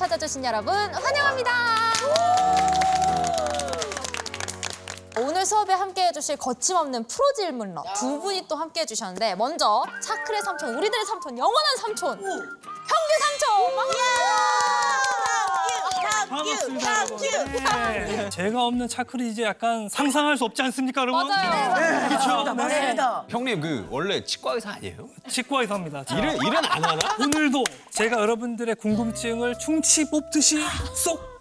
와주신 여러분 환영합니다. 오늘 수업에 함께 해 주실 거침없는 프로 질문러 두 분이 또 함께 해 주셨는데 먼저 차클의 삼촌, 우리들의 삼촌, 영원한 삼촌, 형규 삼촌! 반갑습니다. 네. 제가 없는 차클이 이제 약간 상상할 수 없지 않습니까, 여러분? 맞아요. 그렇죠. 맞습니다. 형님 그 원래 치과 의사 아니에요? 치과 의사입니다. 자, 일은 일은 안 하나? 오늘도 제가 여러분들의 궁금증을 충치 뽑듯이 쏙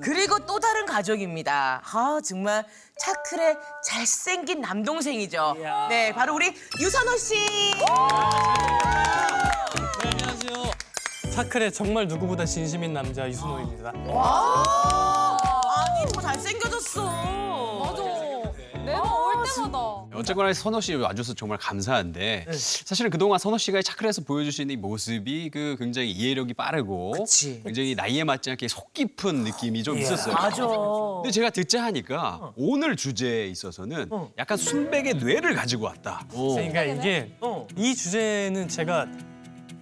그리고 또 다른 가족입니다. 아 정말 차클의 잘생긴 남동생이죠. 네, 바로 우리 유선호 씨. 차클의 정말 누구보다 진심인 남자 유순호입니다. 아니 더 잘생겨졌어. 맞아. 매번 올 때마다. 어쨌거나 선호 씨 와줘서 정말 감사한데 사실은 그동안 선호 씨가 차클에서 보여주신 이 모습이 그 굉장히 이해력이 빠르고 그치. 굉장히 나이에 맞지 않게 속 깊은 느낌이 좀 있었어요. 맞아. 근데 제가 듣자 하니까 오늘 주제에 있어서는 약간 순백의 뇌를 가지고 왔다. 어. 그러니까 이게 어. 이 주제는 제가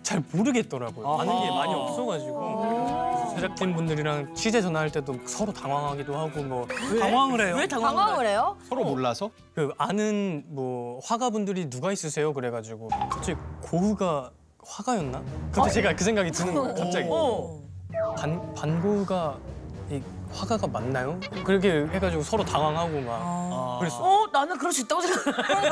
잘 모르겠더라고요. 아는 게 많이 없어가지고 제작진 분들이랑 취재 전화할 때도 서로 당황하기도 하고 뭐 당황을 해요. 왜 당황을 해요? 서로 몰라서 그 아는 뭐 화가분들이 누가 있으세요? 그래가지고 갑자기 고흐가 화가였나? 갑자기 제가 그 생각이 드는 거예요. 갑자기 어. 반 반고흐가 이 화가가 맞나요? 그렇게 해가지고 서로 당황하고 막 그랬어. 어, 나는 그럴 수 있다고 생각해.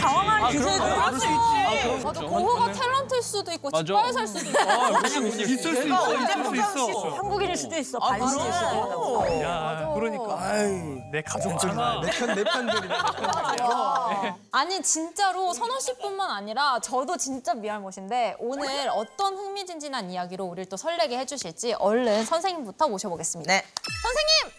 당황한 기세가 그럴 수 있지. 맞아. 고흐가 탤런트일 수도 있고 맞아. 치과의사일 수도 있고. 있을 수 있어, 있을 수 있어. 한국인일 수도 있어. 아, 반스일 수도 있고. 야, 그러니까 아이, 내 가족들이나 내 편 내 편들이나 내 편들이야. 아니 진짜로 선호 씨뿐만 아니라 저도 진짜 미알못인데 오늘 어떤 흥미진진한 이야기로 우리를 또 설레게 해주실지 얼른 선생님부터 모셔보겠습니다. 네. 선생님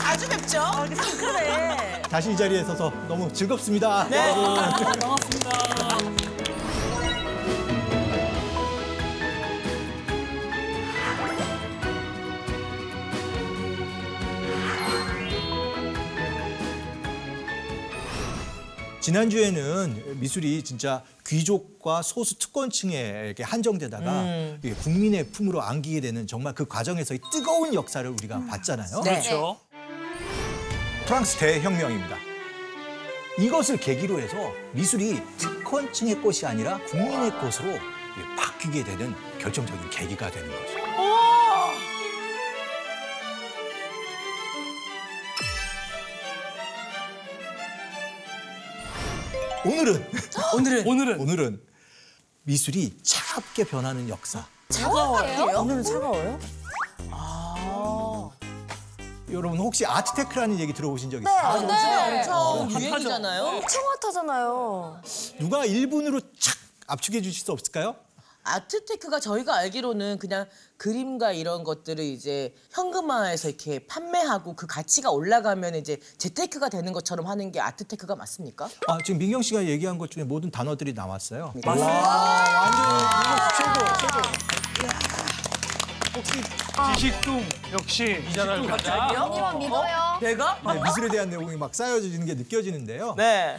아주 맵죠? 이렇게 상큼해. 다시 이 자리에 서서 너무 즐겁습니다. 네. 지난주에는 미술이 진짜 귀족과 소수 특권층에 이렇게 한정되다가 음. 국민의 품으로 안기게 되는 정말 그 과정에서의 뜨거운 역사를 우리가 봤잖아요. 네. 그렇죠. 프랑스 대혁명입니다. 이것을 계기로 해서 미술이 특권층의 것이 아니라 국민의 것으로 이게 바뀌게 되는 결정적인 계기가 되는 거죠. 오늘은 오늘은 오늘은 오늘은 미술이 차갑게 변하는 역사. 차가워요? 오늘은 차가워요? 여러분 혹시 아트테크라는 얘기 들어보신 적 있어요? 네. 엄청 유행이잖아요. 핫하잖아요. 누가 1분으로 착 압축해 주실 수 없을까요? 아트테크가 저희가 알기로는 그냥 그림과 이런 것들을 이제 현금화해서 이렇게 판매하고 그 가치가 올라가면 이제 재테크가 되는 것처럼 하는 게 아트테크가 맞습니까? 아, 지금 민경 씨가 얘기한 것 중에 모든 단어들이 나왔어요. 와, 완전 최고, 최고. 지식둥 역시 이자를 가자. 언니만 믿어요. 내가? 네, 미술에 대한 내용이 막 쌓여지는 게 느껴지는데요. 네.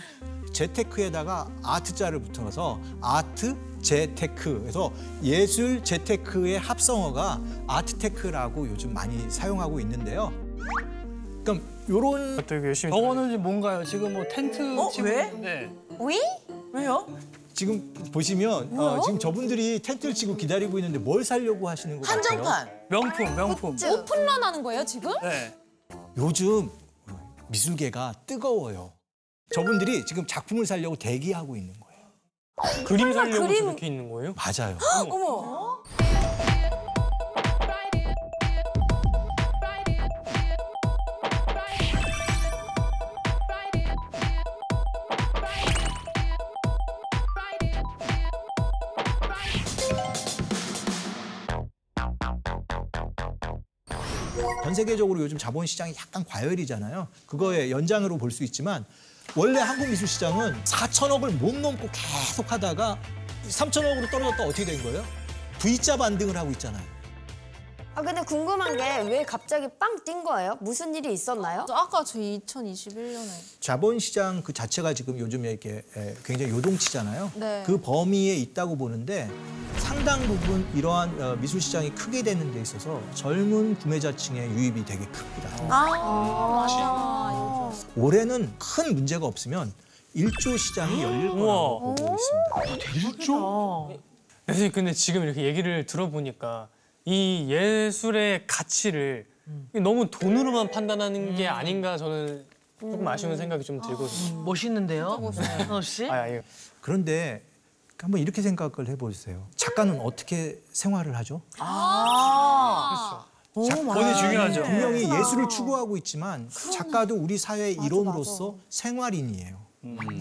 재테크에다가 아트자를 붙여서 아트 재테크. 그래서 예술 재테크의 합성어가 아트테크라고 요즘 많이 사용하고 있는데요. 그럼 요런 되게 열심히. 저거는 뭔가요? 지금 뭐 텐트 어, 치고 왜? 있는데 위? 왜요? 지금 보시면 어, 지금 저분들이 텐트를 치고 기다리고 있는데 뭘 사려고 하시는 것 같아요? 한정판. 명품, 명품. 오픈런 하는 거예요 지금? 네. 요즘 미술계가 뜨거워요. 저분들이 지금 작품을 살려고 대기하고 있는 거예요. 그림 살려고 그림- 저렇게 있는 거예요? 맞아요. 어머. 전 세계적으로 요즘 자본 시장이 약간 과열이잖아요. 그거의 연장으로 볼 수 있지만 원래 한국 미술 시장은 4천억을 못 넘고 계속 하다가 3천억으로 떨어졌다 어떻게 된 거예요? V자 반등을 하고 있잖아요. 아 근데 궁금한 게 왜 갑자기 빵 뛴 거예요? 무슨 일이 있었나요? 저 아까 저희 2021년에 자본시장 그 자체가 지금 요즘에 이렇게 에, 굉장히 요동치잖아요. 네. 그 범위에 있다고 보는데 상당 부분 이러한 어, 미술 시장이 크게 되는 데 있어서 젊은 구매자층의 유입이 되게 큽니다. 아, 올해는 큰 문제가 없으면 일조 시장이 열릴 거라고 보고 있습니다. 선생님 근데 지금 이렇게 얘기를 들어보니까 이 예술의 가치를 너무 돈으로만 판단하는 게 아닌가 저는 조금 아쉬운 생각이 좀 들거든요. 멋있는데요? 선호 씨? 아, 예. 그런데 한번 이렇게 생각을 해보세요. 작가는 어떻게 생활을 하죠? 아. 돈이 중요하죠. 분명히 예술을 추구하고 있지만 작가도 우리 사회의 일원으로서 생활인이에요.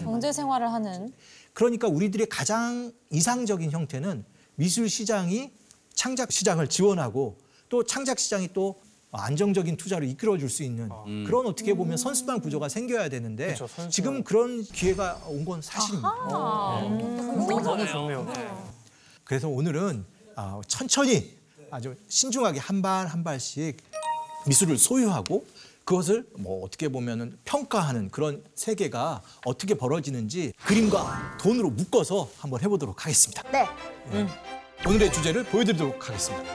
경제 생활을 하는 그러니까 우리들의 가장 이상적인 형태는 미술 시장이 창작 시장을 지원하고 또 창작 시장이 또 안정적인 투자를 이끌어 줄 수 있는 그런 어떻게 보면 선순환 구조가 생겨야 되는데 선순환. 지금 그런 기회가 온 건 사실입니다. 너무 좋네요. 그래서 오늘은 아, 천천히 아주 신중하게 한 발 한 발씩 미술을 소유하고 그것을 뭐 어떻게 보면은 평가하는 그런 세계가 어떻게 벌어지는지 그림과 돈으로 묶어서 한번 해보도록 하겠습니다. 네. 오늘의 주제를 보여드리도록 하겠습니다.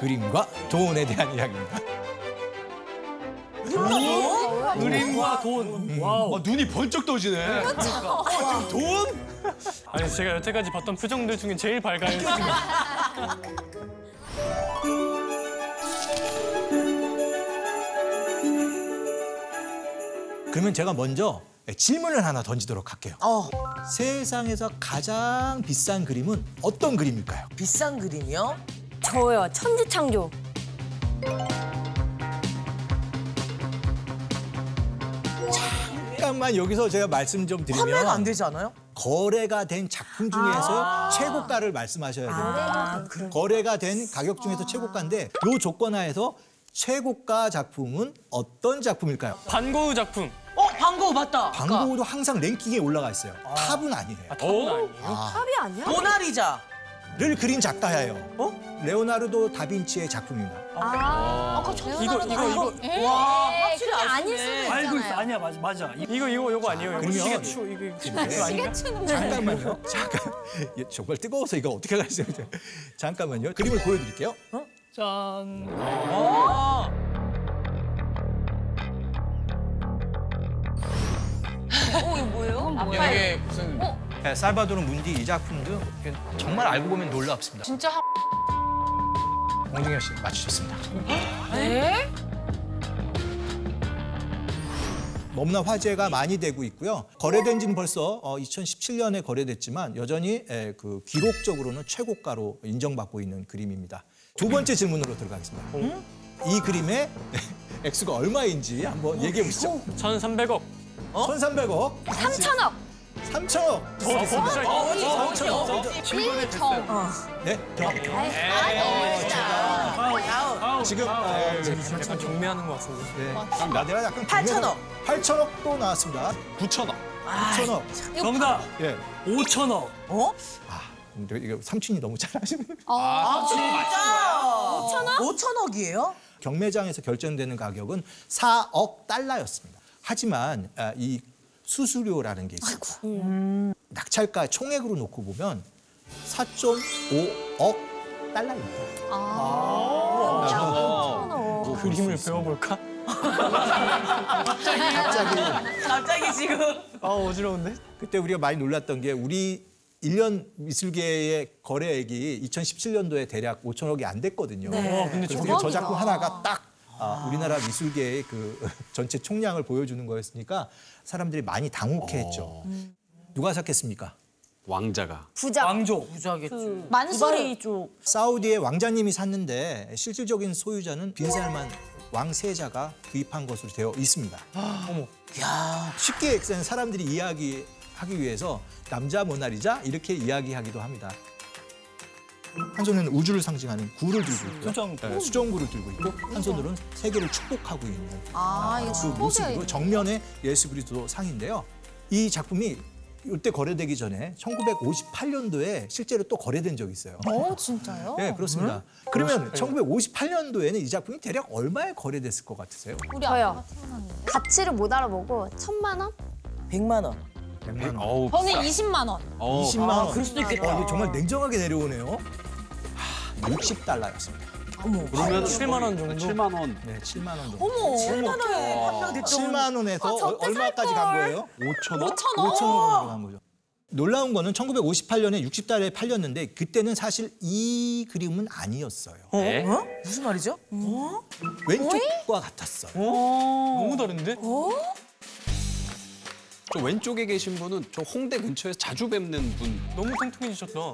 그림과 돈에 대한 이야기입니다. 그림과 돈. 와우. 어, 눈이 번쩍 떠지네. 아니 제가 여태까지 봤던 표정들 중에 제일 밝아요. 지금. 그러면 제가 먼저 질문을 하나 던지도록 할게요. 어, 세상에서 가장 비싼 그림은 어떤 그림일까요? 비싼 그림이요? 저요. 천지창조. 잠깐만 여기서 제가 말씀 좀 판매가 안 드리면 되지 않아요? 거래가 된 작품 중에서 최고가를 말씀하셔야 됩니다. 거래가 된 가격 중에서 최고가인데 이 조건 하에서 최고가 작품은 어떤 작품일까요? 반고흐 작품. 어, 방고 맞다. 방고도 항상 랭킹에 올라가 있어요. 탑은 아니에요. 아, 탑은 아니에요? 합이 아니야? 모나리자. 를 그린 작가예요. 레오나르도 다빈치의 작품입니다. 아, 이거 이거 이거 와, 네, 확실히 그게 아시네. 아닐 수도 있잖아요. 알고 있어. 아니야, 맞아, 맞아. 이- 이거 이거 이거 아니에요? 이거 그러면- 시계추 이거 이거 시계추 아닌가? 잠깐만요. 잠깐. 예, 정말 뜨거워서 이거 어떻게 가르쳐요? 잠깐만요. 그림을 보여드릴게요. 짠. 이게 무슨 네, 살바도르 문디 이 작품도 정말 알고 보면 놀랍습니다. 진짜 하... 홍진경 씨 맞추셨습니다. 네? 너무나 화제가 많이 되고 있고요. 거래된 지는 벌써 2017년에 거래됐지만 여전히 에, 그 기록적으로는 최고가로 인정받고 있는 그림입니다. 두 번째 질문으로 들어가겠습니다. 이 그림의 액수가 얼마인지 한번 얘기해 보시죠. 1,300억. 1,300억, 3천억 3천억. 더 갑자기. 1점 네, 더. 지금 어, 약간 경매하는 것 같은데. 네. 나 내가 약간 8천억. 8천억 또 나왔습니다. 9천억. 9천억. 정답. 예. 5천억. 어? 근데 이거 삼촌이 너무 잘하시는. 아, 진짜? 5천억? 5천억이에요? 경매장에서 결정되는 가격은 4억 달러였습니다. 하지만 아, 이 수수료라는 게 있어요. 낙찰가 총액으로 놓고 보면 4.5억 달러입니다. 그림을 배워볼까? 갑자기 갑자기 지금. 아 어지러운데? 그때 우리가 많이 놀랐던 게 우리 일년 미술계의 거래액이 2017년도에 대략 5천억이 안 됐거든요. 어, 근데 그래서 저 작품 하나가 딱 아, 우리나라 미술계의 그 전체 총량을 보여주는 거였으니까 사람들이 많이 당혹해했죠. 누가 샀겠습니까? 왕자가. 부자. 왕조. 부자겠지. 만수리 쪽. 사우디의 왕자님이 샀는데 실질적인 소유자는 빈살만 왕세자가 구입한 것으로 되어 있습니다. 야, 쉽게 사람들이 이야기하기 위해서 남자 모나리자 이렇게 이야기하기도 합니다. 한 손에는 우주를 상징하는 구를 들고 있고요. 수정. 네, 수정구를 들고 있고 한 손으로는 세계를 축복하고 있는 아 그 모습으로. 정면에 예수 그리스도 상인데요. 이 작품이 이때 거래되기 전에 1958년도에 실제로 또 거래된 적이 있어요. 어 진짜요? 네, 그렇습니다. 그러면 1958년도에는 이 작품이 대략 얼마에 거래됐을 것 같으세요? 우리 저요. 아빠가 태어났는데. 가치를 못 알아보고 천만 원? 100만 원. 100만 원. 어우, 저는 20만 원. 어, 20만 원. 그럴 수도 있겠다. 어, 이거 정말 냉정하게 내려오네요. 하, 60달러였습니다. 그러면 7만 원 정도? 7만 원. 네, 7만 원 정도. 어머. 7만 원에 판명 됐죠. 7만 원에서 아, 저때 얼마까지 살간 걸. 거예요? 5천 원? 5천 원. 5천 원으로 간 거죠. 놀라운 거는 1958년에 60달러에 팔렸는데 그때는 사실 이 그림은 아니었어요. 네. 어? 무슨 말이죠? 왼쪽과 같았어요. 너무 다른데? 저 왼쪽에 계신 분은 저 홍대 근처에서 자주 뵙는 분. 너무 통통해지셨다.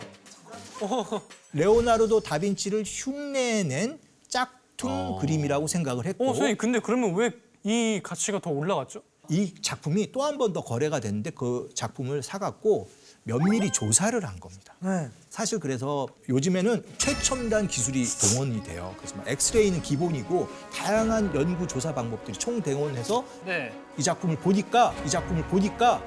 레오나르도 다빈치를 흉내낸 짝퉁 어. 그림이라고 생각을 했고 어, 선생님 근데 그러면 왜 이 가치가 더 올라갔죠? 이 작품이 또 한 번 더 거래가 됐는데 그 작품을 사갖고 면밀히 조사를 한 겁니다. 네. 사실 그래서 요즘에는 최첨단 기술이 동원이 돼요. 그래서 막 엑스레이는 기본이고 다양한 연구 조사 방법들이 총동원해서 네. 이 작품을 보니까 이 작품을 보니까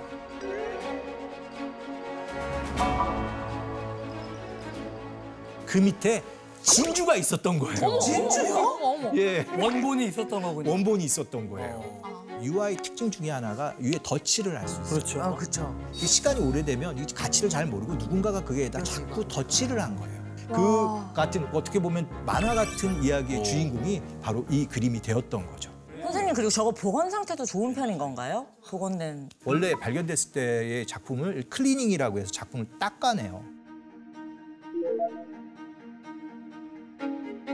그 밑에 진주가 있었던 거예요. 진주요? 어머 어머. 예. 원본이 있었던 거군요. 원본이 있었던 거예요. UI 특징 중에 하나가 위에 덧칠을 할 수 있어요. 그렇죠. 아, 그렇죠. 이 시간이 오래되면 이 가치를 잘 모르고 누군가가 거기에다 자꾸 덧칠을 한 거예요. 그 같은 어떻게 보면 만화 같은 이야기의 주인공이 바로 이 그림이 되었던 거죠. 선생님 그리고 저거 복원 상태도 좋은 편인 건가요? 복원된 원래 발견됐을 때의 작품을 클리닝이라고 해서 작품을 닦아내요.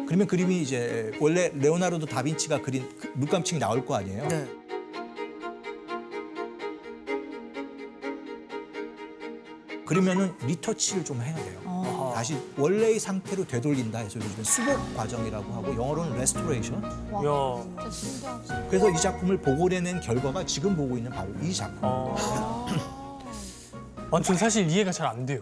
그러면 그림이 이제 원래 레오나르도 다빈치가 그린 그 물감층이 나올 거 아니에요. 네. 그러면은 리터치를 좀 해야 돼요. 다시 원래의 상태로 되돌린다 해서 요즘에 수복 과정이라고 하고 영어로는 restoration. 진짜 신기하다. 그래서 이 작품을 복원해낸 결과가 지금 보고 있는 바로 이 작품. 아, 전 사실 이해가 잘 안 돼요.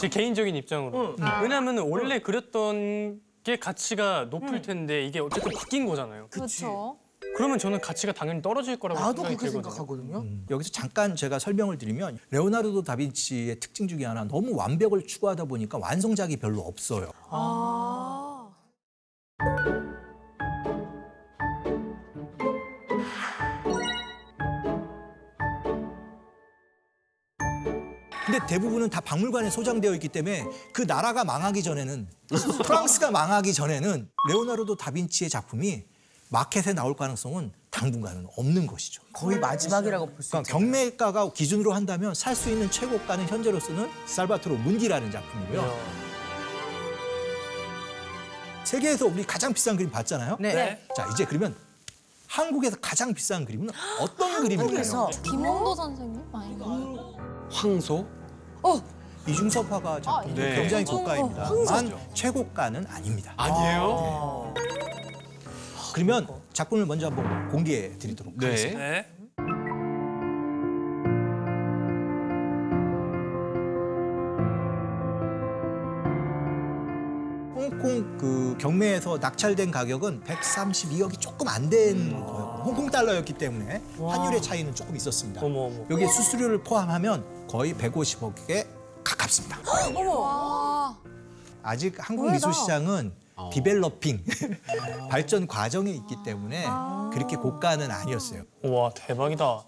제 개인적인 입장으로. 왜냐하면 원래 그렸던 게 가치가 높을 텐데 이게 어쨌든 바뀐 거잖아요. 그렇죠. 그러면 저는 가치가 당연히 떨어질 거라고 나도 생각이 그렇게 들거든요. 생각하거든요. 여기서 잠깐 제가 설명을 드리면 레오나르도 다빈치의 특징 중에 하나 너무 완벽을 추구하다 보니까 완성작이 별로 없어요. 근데 대부분은 다 박물관에 소장되어 있기 때문에 그 나라가 망하기 전에는 프랑스가 망하기 전에는 레오나르도 다빈치의 작품이 마켓에 나올 가능성은 당분간은 없는 것이죠. 거의 마지막이라고 볼수 그러니까 있죠. 경매가가 기준으로 한다면 살 수 있는 최고가는 현재로서는 살바토로 문디라는 작품이고요. 세계에서 우리 가장 비싼 그림 봤잖아요. 네. 자 이제 그러면 한국에서 가장 비싼 그림은 어떤 그림일까요? 한국에서 김홍도 선생님 아닌가요? 황소? 이중섭 화가 작품 네. 굉장히 고가입니다. 만 최고가는 아닙니다. 아니에요? 그러면 작품을 먼저 한번 공개해 드리도록 하겠습니다. 네. 네. 홍콩 그 경매에서 낙찰된 가격은 132억이 조금 안된 거예요. 홍콩 달러였기 때문에 환율의 차이는 조금 있었습니다. 어머 어머. 여기에 수수료를 포함하면 거의 150억에 가깝습니다. 와. 아직 한국 미술 시장은 어. 디벨로핑 발전 과정에 있기 때문에 그렇게 고가는 아니었어요. 와 대박이다.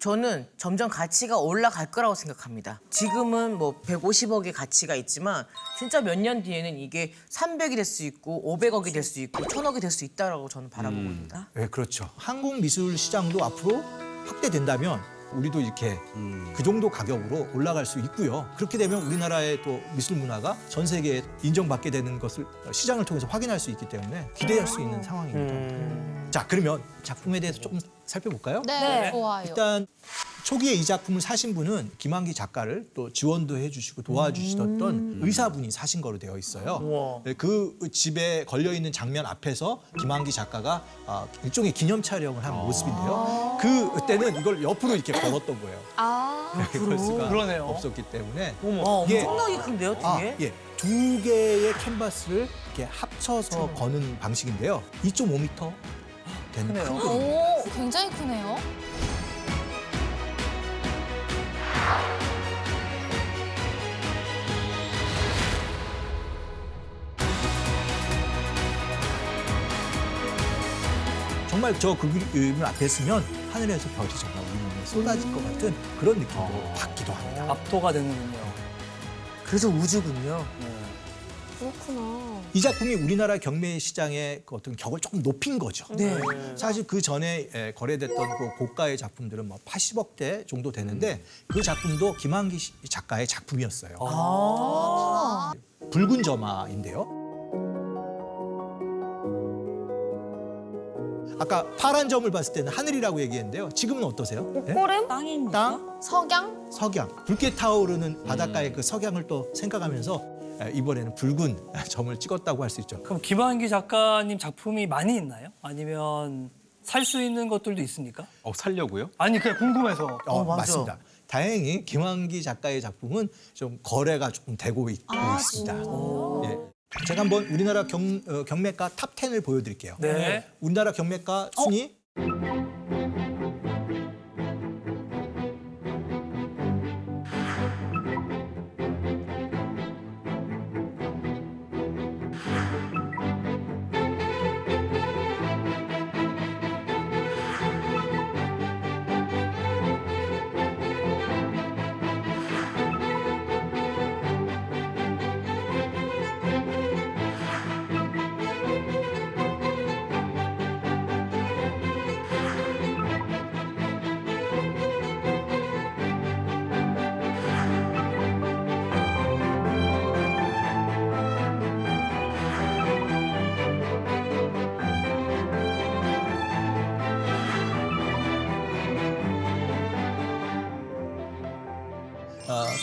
저는 점점 가치가 올라갈 거라고 생각합니다. 지금은 뭐 150억의 가치가 있지만 진짜 몇 년 뒤에는 이게 300이 될 수 있고 500억이 될 수 있고 1000억이 될 수 있다라고 저는 바라보고 있습니다. 네, 그렇죠. 한국 미술 시장도 앞으로 확대된다면 우리도 이렇게 그 정도 가격으로 올라갈 수 있고요. 그렇게 되면 우리나라의 또 미술 문화가 전 세계에 인정받게 되는 것을 시장을 통해서 확인할 수 있기 때문에 기대할 수 있는 상황입니다. 음. 자, 그러면 작품에 대해서 조금 살펴볼까요? 네, 좋아요. 일단 초기에 이 작품을 사신 분은 김한기 작가를 또 지원도 해주시고 도와주시던 의사분이 사신 거로 되어 있어요. 우와. 네, 그 집에 걸려 있는 장면 앞에서 김한기 작가가 아, 일종의 기념 촬영을 한 모습인데요. 그 때는 이걸 옆으로 이렇게 걸었던 거예요. 아. 이렇게 걸 수가 그러네요. 없었기 때문에 어머. 와, 이게- 엄청나게 큰데요, 아, 뒤에? 예. 두 개의 캔버스를 이렇게 합쳐서 거는 방식인데요. 2.5m 된 큰 그릇. 오, 굉장히 크네요. 정말 저 그 그림을 앞에 있으면 하늘에서 별이 정말 우리 쏟아질 것 같은 그런 느낌으로 어. 받기도 합니다. 압도가 되는군요. 그래서 우주군요. 네. 그렇구나. 이 작품이 우리나라 경매 시장의 그 어떤 격을 조금 높인 거죠. 네. 사실 그 전에 에, 거래됐던 그 고가의 작품들은 뭐 80억대 정도 되는데 그 작품도 김한기 시- 작가의 작품이었어요. 붉은 점화인데요. 아까 파란 점을 봤을 때는 하늘이라고 얘기했는데요. 지금은 어떠세요? 예? 꼬름? 땅입니까? 땅, 석양? 석양. 붉게 타오르는 바닷가의 그 석양을 또 생각하면서 에, 이번에는 붉은 점을 찍었다고 할 수 있죠. 그럼 김환기 작가님 작품이 많이 있나요? 아니면 살 수 있는 것들도 있습니까? 어, 살려고요? 아니 그냥 궁금해서. 어, 맞아. 맞습니다. 다행히 김환기 작가의 작품은 좀 거래가 조금 되고 있, 습니다 예. 제가 한번 우리나라 경, 어, 경매가 top 10을 보여드릴게요. 네. 우리나라 경매가 순위 어,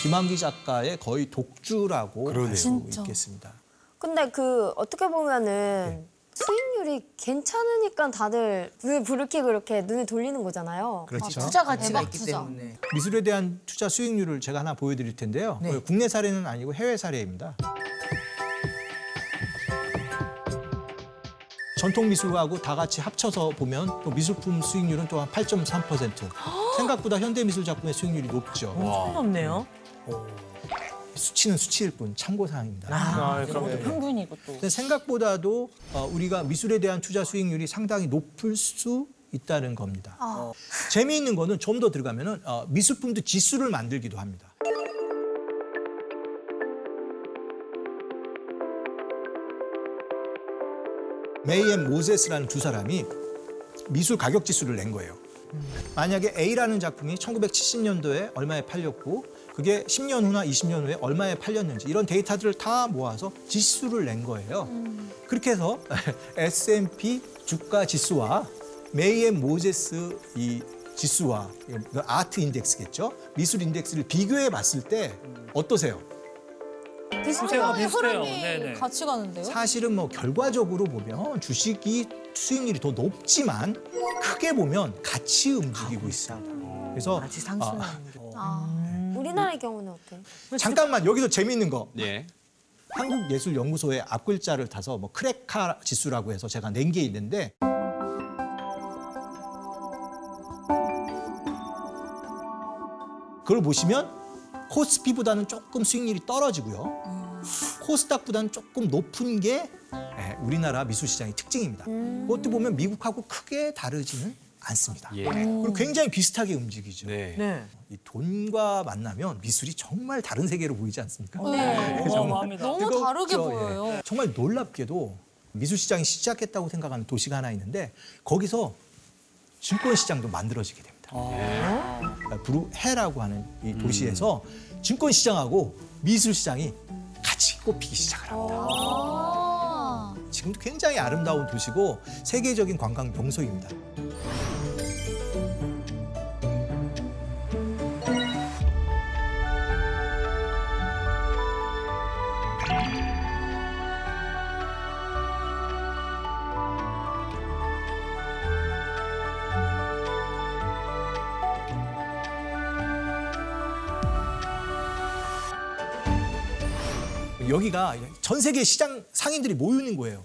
김환기 작가의 거의 독주라고 할 수. 있겠습니다. 근데 그 어떻게 보면은 네. 수익률이 괜찮으니까 다들 왜 그렇게 그렇게 눈을 돌리는 거잖아요. 그렇죠. 투자 가치가 대박 있기 투자. 때문에. 미술에 대한 투자 수익률을 제가 하나 보여드릴 텐데요. 네. 어, 국내 사례는 아니고 해외 사례입니다. 전통 미술하고 다 같이 합쳐서 보면 또 미술품 수익률은 또 한 8.3%. 생각보다 현대 미술 작품의 수익률이 높죠. 엄청 높네요. 수치는 수치일 뿐 참고 사항입니다. 아, 그럼 평균이고 또. 근데 생각보다도 어, 우리가 미술에 대한 투자 수익률이 상당히 높을 수 있다는 겁니다. 어, 재미있는 거는 좀 더 들어가면은 어, 미술품도 지수를 만들기도 합니다. 메이 앤 모세스라는 두 사람이 미술 가격 지수를 낸 거예요. 만약에 A라는 작품이 1970년도에 얼마에 팔렸고 그게 10년 후나 20년 후에 얼마에 팔렸는지 이런 데이터들을 다 모아서 지수를 낸 거예요. 그렇게 해서 S&P 주가 지수와 메이 앤 모제스 이 지수와 이거 art index겠죠? 미술 index를 비교해 봤을 때 어떠세요? 추세가 비슷해요. 흐름이 네네. 같이 가는데요? 사실은 뭐 결과적으로 보면 주식이 수익률이 더 높지만 크게 보면 같이 움직이고 있습니다. 그래서 같이 상승하는 게. 아, 우리나라의 경우는 어때? 잠깐만 여기서 재미있는 거 예. 한국예술연구소의 앞글자를 타서 뭐 크레카 지수라고 해서 제가 낸 게 있는데 그걸 보시면 코스피보다는 조금 수익률이 떨어지고요. 코스닥보다는 조금 높은 게 예, 우리나라 미술 시장의 특징입니다. 그것도 보면 미국하고 크게 다르지는 않습니다. 예. 그리고 굉장히 비슷하게 움직이죠. 네. 네. 이 돈과 만나면 미술이 정말 다른 세계로 보이지 않습니까? 네. 어마어마합니다. 너무 뜨겁죠. 다르게 예. 보여요. 정말 놀랍게도 미술 시장이 시작했다고 생각하는 도시가 하나 있는데 거기서 증권 시장도 만들어지게 됩니다. 그러니까 브루헤라고 하는 이 도시에서 증권 시장하고 미술 시장이 같이 꼽히기 시작을 합니다. 아. 지금도 굉장히 아름다운 도시고 세계적인 관광 명소입니다. 여기가 전 세계 시장 상인들이 모이는 거예요.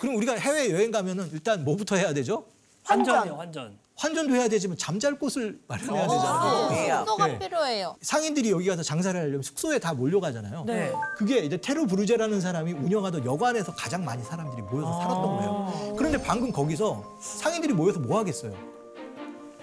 그럼 우리가 해외 여행 가면은 일단 뭐부터 해야 되죠? 환전이요, 환전. 환전도 해야 되지만 잠잘 곳을 마련해야 되잖아요. 네. 숙소가 네. 필요해요. 상인들이 여기 가서 장사를 하려면 숙소에 다 몰려가잖아요. 네. 그게 이제 테루 브루제라는 사람이 운영하던 여관에서 가장 많이 사람들이 모여서 살았던 거예요. 그런데 방금 거기서 상인들이 모여서 뭐 하겠어요?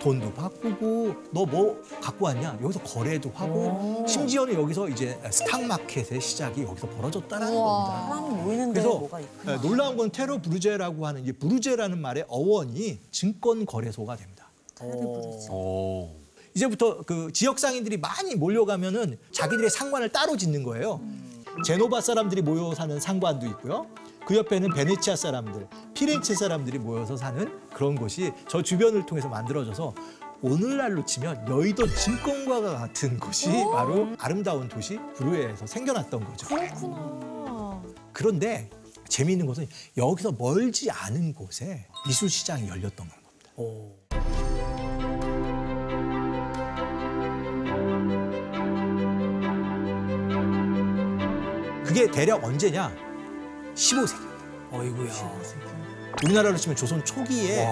돈도 바꾸고 너 뭐 갖고 왔냐? 여기서 거래도 하고 심지어는 여기서 이제 stock market의 시작이 여기서 벌어졌다라는 겁니다. 사람이 모이는데 그래서 뭐가 있구나. 예, 놀라운 건 테러 브루제라고 하는 이 브루제라는 말의 어원이 증권 거래소가 됩니다. 오. 이제부터 그 지역 상인들이 많이 몰려가면은 자기들의 상관을 따로 짓는 거예요. 제노바 사람들이 모여 사는 상관도 있고요. 그 옆에는 베네치아 사람들, 피렌체 사람들이 모여서 사는 그런 곳이 저 주변을 통해서 만들어져서 오늘날로 치면 여의도 증권과 같은 곳이 바로 아름다운 도시 브루에에서 생겨났던 거죠. 그렇구나. 그런데 재미있는 것은 여기서 멀지 않은 곳에 미술 시장이 열렸던 겁니다. 그게 대략 언제냐? 15세기. 어이구야. 우리나라로 치면 조선 초기에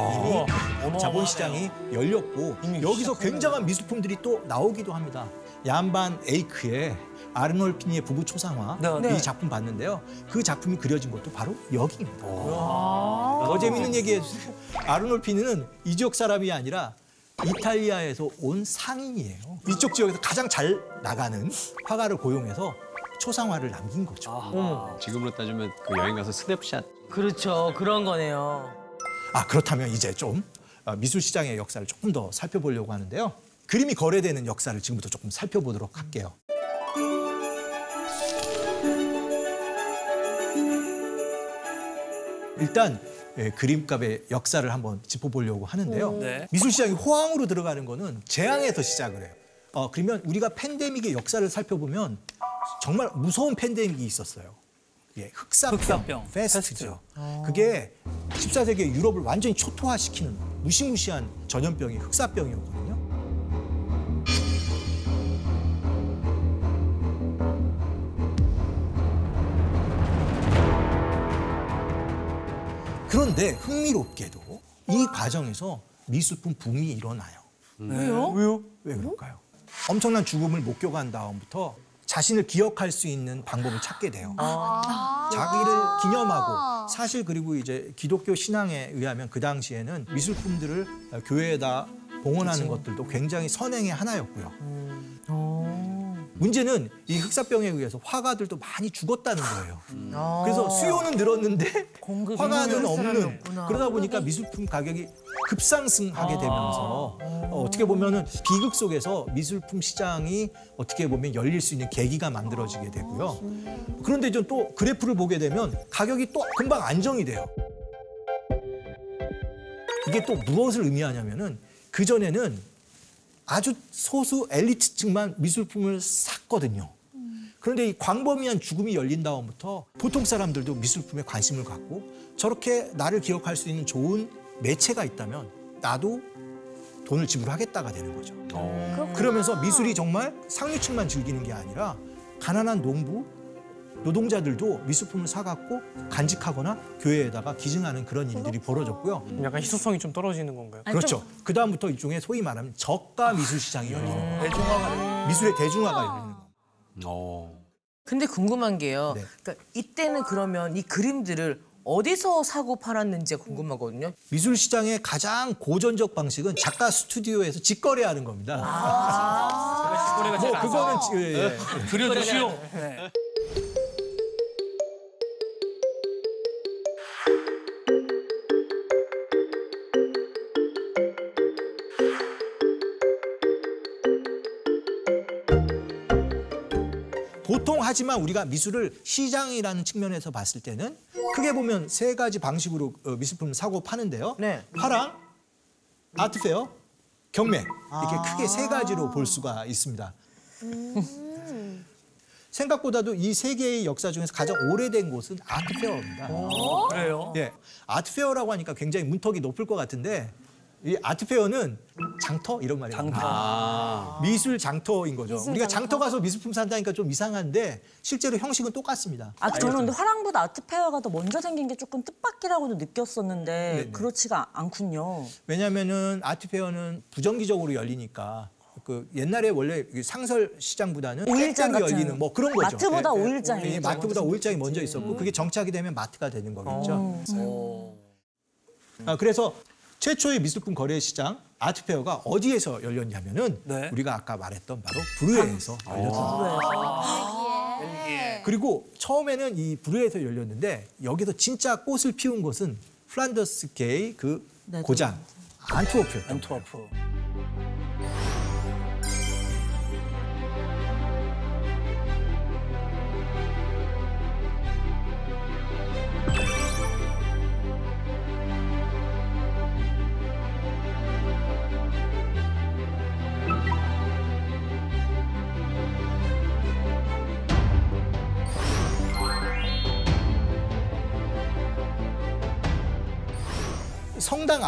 이미 자본시장이 열렸고 여기서 굉장한 미술품들이 또 나오기도 합니다. 얀반 에이크의 아르놀피니의 부부 초상화 네. 이 작품 봤는데요. 그 작품이 그려진 것도 바로 여기입니다. 더 재밌는 얘기 해 주세요. 아르놀피니는 이 지역 사람이 아니라 이탈리아에서 온 상인이에요. 이쪽 지역에서 가장 잘 나가는 화가를 고용해서 초상화를 남긴 거죠. 지금으로 따지면 그 여행 가서 스냅샷 그렇죠. 그런 거네요. 아 그렇다면 이제 좀 어, 미술 시장의 역사를 조금 더 살펴보려고 하는데요. 그림이 거래되는 역사를 지금부터 조금 살펴보도록 할게요. 일단 예, 그림값의 역사를 한번 짚어보려고 하는데요. 네. 미술 시장이 호황으로 들어가는 거는 재앙에서 시작을 해요. 어, 그러면 우리가 팬데믹의 역사를 살펴보면 정말 무서운 팬데믹이 있었어요. 예, 흑사병, 흑사병, 페스트죠. 그게 14세기의 유럽을 완전히 초토화시키는 무시무시한 전염병이 흑사병이었거든요. 그런데 흥미롭게도 이 과정에서 미술품 붐이 일어나요. 왜요? 왜요? 왜 그럴까요? 엄청난 죽음을 목격한 다음부터 자신을 기억할 수 있는 방법을 찾게 돼요. 자기를 기념하고 사실 그리고 이제 기독교 신앙에 의하면 그 당시에는 미술품들을 교회에다 봉헌하는 것들도 굉장히 선행의 하나였고요. 문제는 이 흑사병에 의해서 화가들도 많이 죽었다는 거예요. 그래서 수요는 늘었는데 화가는 없는 없구나. 그러다 보니까 미술품 가격이 급상승하게 되면서 어, 어떻게 보면은 비극 속에서 미술품 시장이 어떻게 보면 열릴 수 있는 계기가 만들어지게 되고요. 그런데 좀또 그래프를 보게 되면 가격이 또 금방 안정이 돼요. 이게 또 무엇을 의미하냐면은 그 전에는 아주 소수 엘리트층만 미술품을 샀거든요. 그런데 이 광범위한 죽음이 열린 다음부터 보통 사람들도 미술품에 관심을 갖고 저렇게 나를 기억할 수 있는 좋은 매체가 있다면 나도 돈을 지불하겠다가 되는 거죠. 그러면서 미술이 정말 상류층만 즐기는 게 아니라 가난한 농부, 노동자들도 미술품을 사갖고 간직하거나 교회에다가 기증하는 그런 일들이 벌어졌고요. 약간 희소성이 좀 떨어지는 건가요? 그렇죠. 그 다음부터 일종의 소위 말하면 저가 미술 시장이 열리는 거예요. 대중화가 미술의 대중화가 열리는 거예요. 어. 근데 궁금한 게요. 네. 그러니까 이때는 그러면 이 그림들을 어디서 사고 팔았는지가 궁금하거든요. 미술 시장의 가장 고전적 방식은 작가 스튜디오에서 직거래하는 겁니다. 노래가 제일 뭐안 그거는 지- 예, 예. 그려주시오. 하지만 우리가 미술을 시장이라는 측면에서 봤을 때는 크게 보면 세 가지 방식으로 어, 미술품을 사고 파는데요. 네. 화랑, 아트페어, 경매 이렇게 크게 세 가지로 볼 수가 있습니다. 생각보다도 이 세 개의 역사 중에서 가장 오래된 곳은 아트페어입니다. 그래요? 예, 아트페어라고 하니까 굉장히 문턱이 높을 것 같은데 이 아트페어는 장터 이런 말이에요. 아. 미술 장터인 거죠. 우리가 장터 가서 미술품 산다니까 좀 이상한데 실제로 형식은 똑같습니다. 아, 저는 근데 화랑보다 아트페어가 더 먼저 생긴 게 조금 뜻밖이라고도 느꼈었는데 네네. 그렇지가 않군요. 왜냐하면은 아트페어는 부정기적으로 열리니까 그 옛날에 원래 이 상설 시장보다는 오일장 같은 열리는 뭐 그런 거죠. 마트보다 예, 예. 오일장이 예, 마트보다 오일장이 먼저 있었고 그게 정착이 되면 마트가 되는 거겠죠. 아, 그래서 최초의 미술품 거래 시장 아트페어가 어디에서 열렸냐면은 네. 우리가 아까 말했던 바로 브루에에서 열렸습니다. 그리고 처음에는 이 브루에에서 열렸는데 여기서 진짜 꽃을 피운 곳은 플란더스계의 그 고장 안트워프였던 거예요. 안트워프.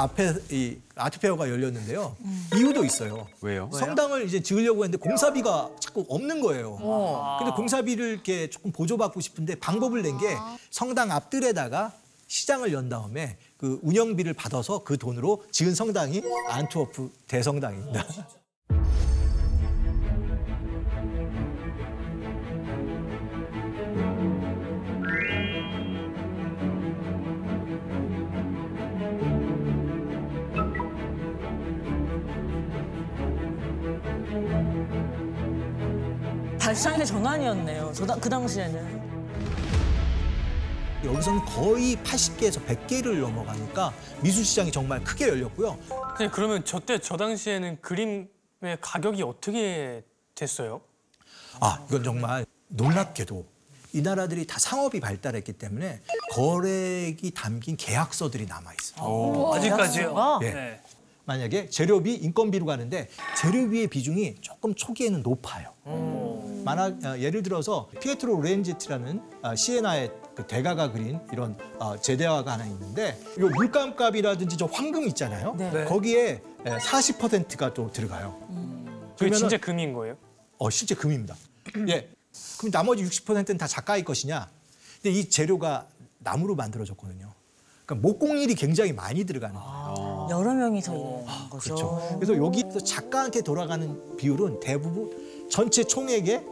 앞에 이 아트페어가 열렸는데요. 이유도 있어요. 왜요? 성당을 이제 지으려고 했는데 공사비가 자꾸 없는 거예요. 근데 공사비를 이렇게 조금 보조받고 싶은데 방법을 낸 게 성당 앞뜰에다가 시장을 연 다음에 그 운영비를 받아서 그 돈으로 지은 성당이 안트워프 대성당입니다. 발상의 전환이었네요. 저, 당- 그 당시에는. 여기서는 거의 80개에서 100개를 넘어가니까 미술 시장이 정말 크게 열렸고요. 선생님 그러면 저때 저 당시에는 그림의 가격이 어떻게 됐어요? 아, 이건 정말 놀랍게도 이 나라들이 다 상업이 발달했기 때문에 거래액이 담긴 계약서들이 남아 있어요. 아직까지요. 예. 네. 만약에 재료비, 인건비로 가는데 재료비의 비중이 조금 초기에는 높아요. 만약 어, 예를 들어서 피에트로 렌지트라는 아, 시에나의 그 대가가 그린 이런 어, 제대화가 하나 있는데 이 물감값이라든지 저 황금 있잖아요. 네. 거기에 40%가 또 들어가요. 그게 그러면은- 진짜 금인 거예요? 어, 실제 금입니다. 예. 그럼 나머지 60%는 다 작가의 것이냐? 근데 이 재료가 나무로 만들어졌거든요. 그러니까 목공일이 굉장히 많이 들어가는 거예요. 여러 명이서 일하는 거죠. 그렇죠. 그래서 여기서 작가한테 돌아가는 비율은 대부분 전체 총액의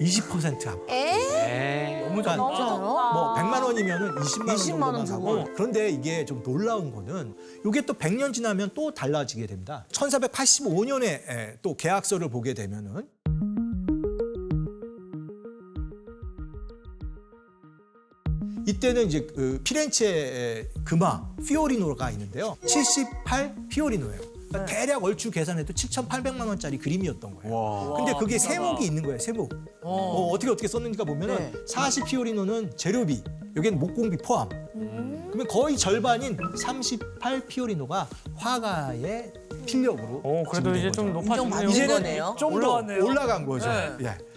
20% 앞. 너무 그러니까 뭐 100만 원이면은 20만 원 20만 원 정도만 가고 그런데 이게 좀 놀라운 거는 이게 또 100년 지나면 또 달라지게 됩니다. 1485년에 또 계약서를 보게 되면은 이때는 이제 그 피렌체의 금화 피오리노가 있는데요. 78 피오리노예요. 그러니까 대략 얼추 계산해도 7,800만 원짜리 그림이었던 거예요. 근데 그게 세목이 있는 거예요. 세목. 어. 떻게 어떻게 썼는지가 보면은 40 피오리노는 재료비, 여기는 목공비 포함. 그러면 거의 절반인 38 피오리노가 화가의 필력으로 오 그래도 이제 좀 높아졌네요. 인정받는 이제는 거네요. 좀더 올라갔네요. 올라간 거죠. 네. 예.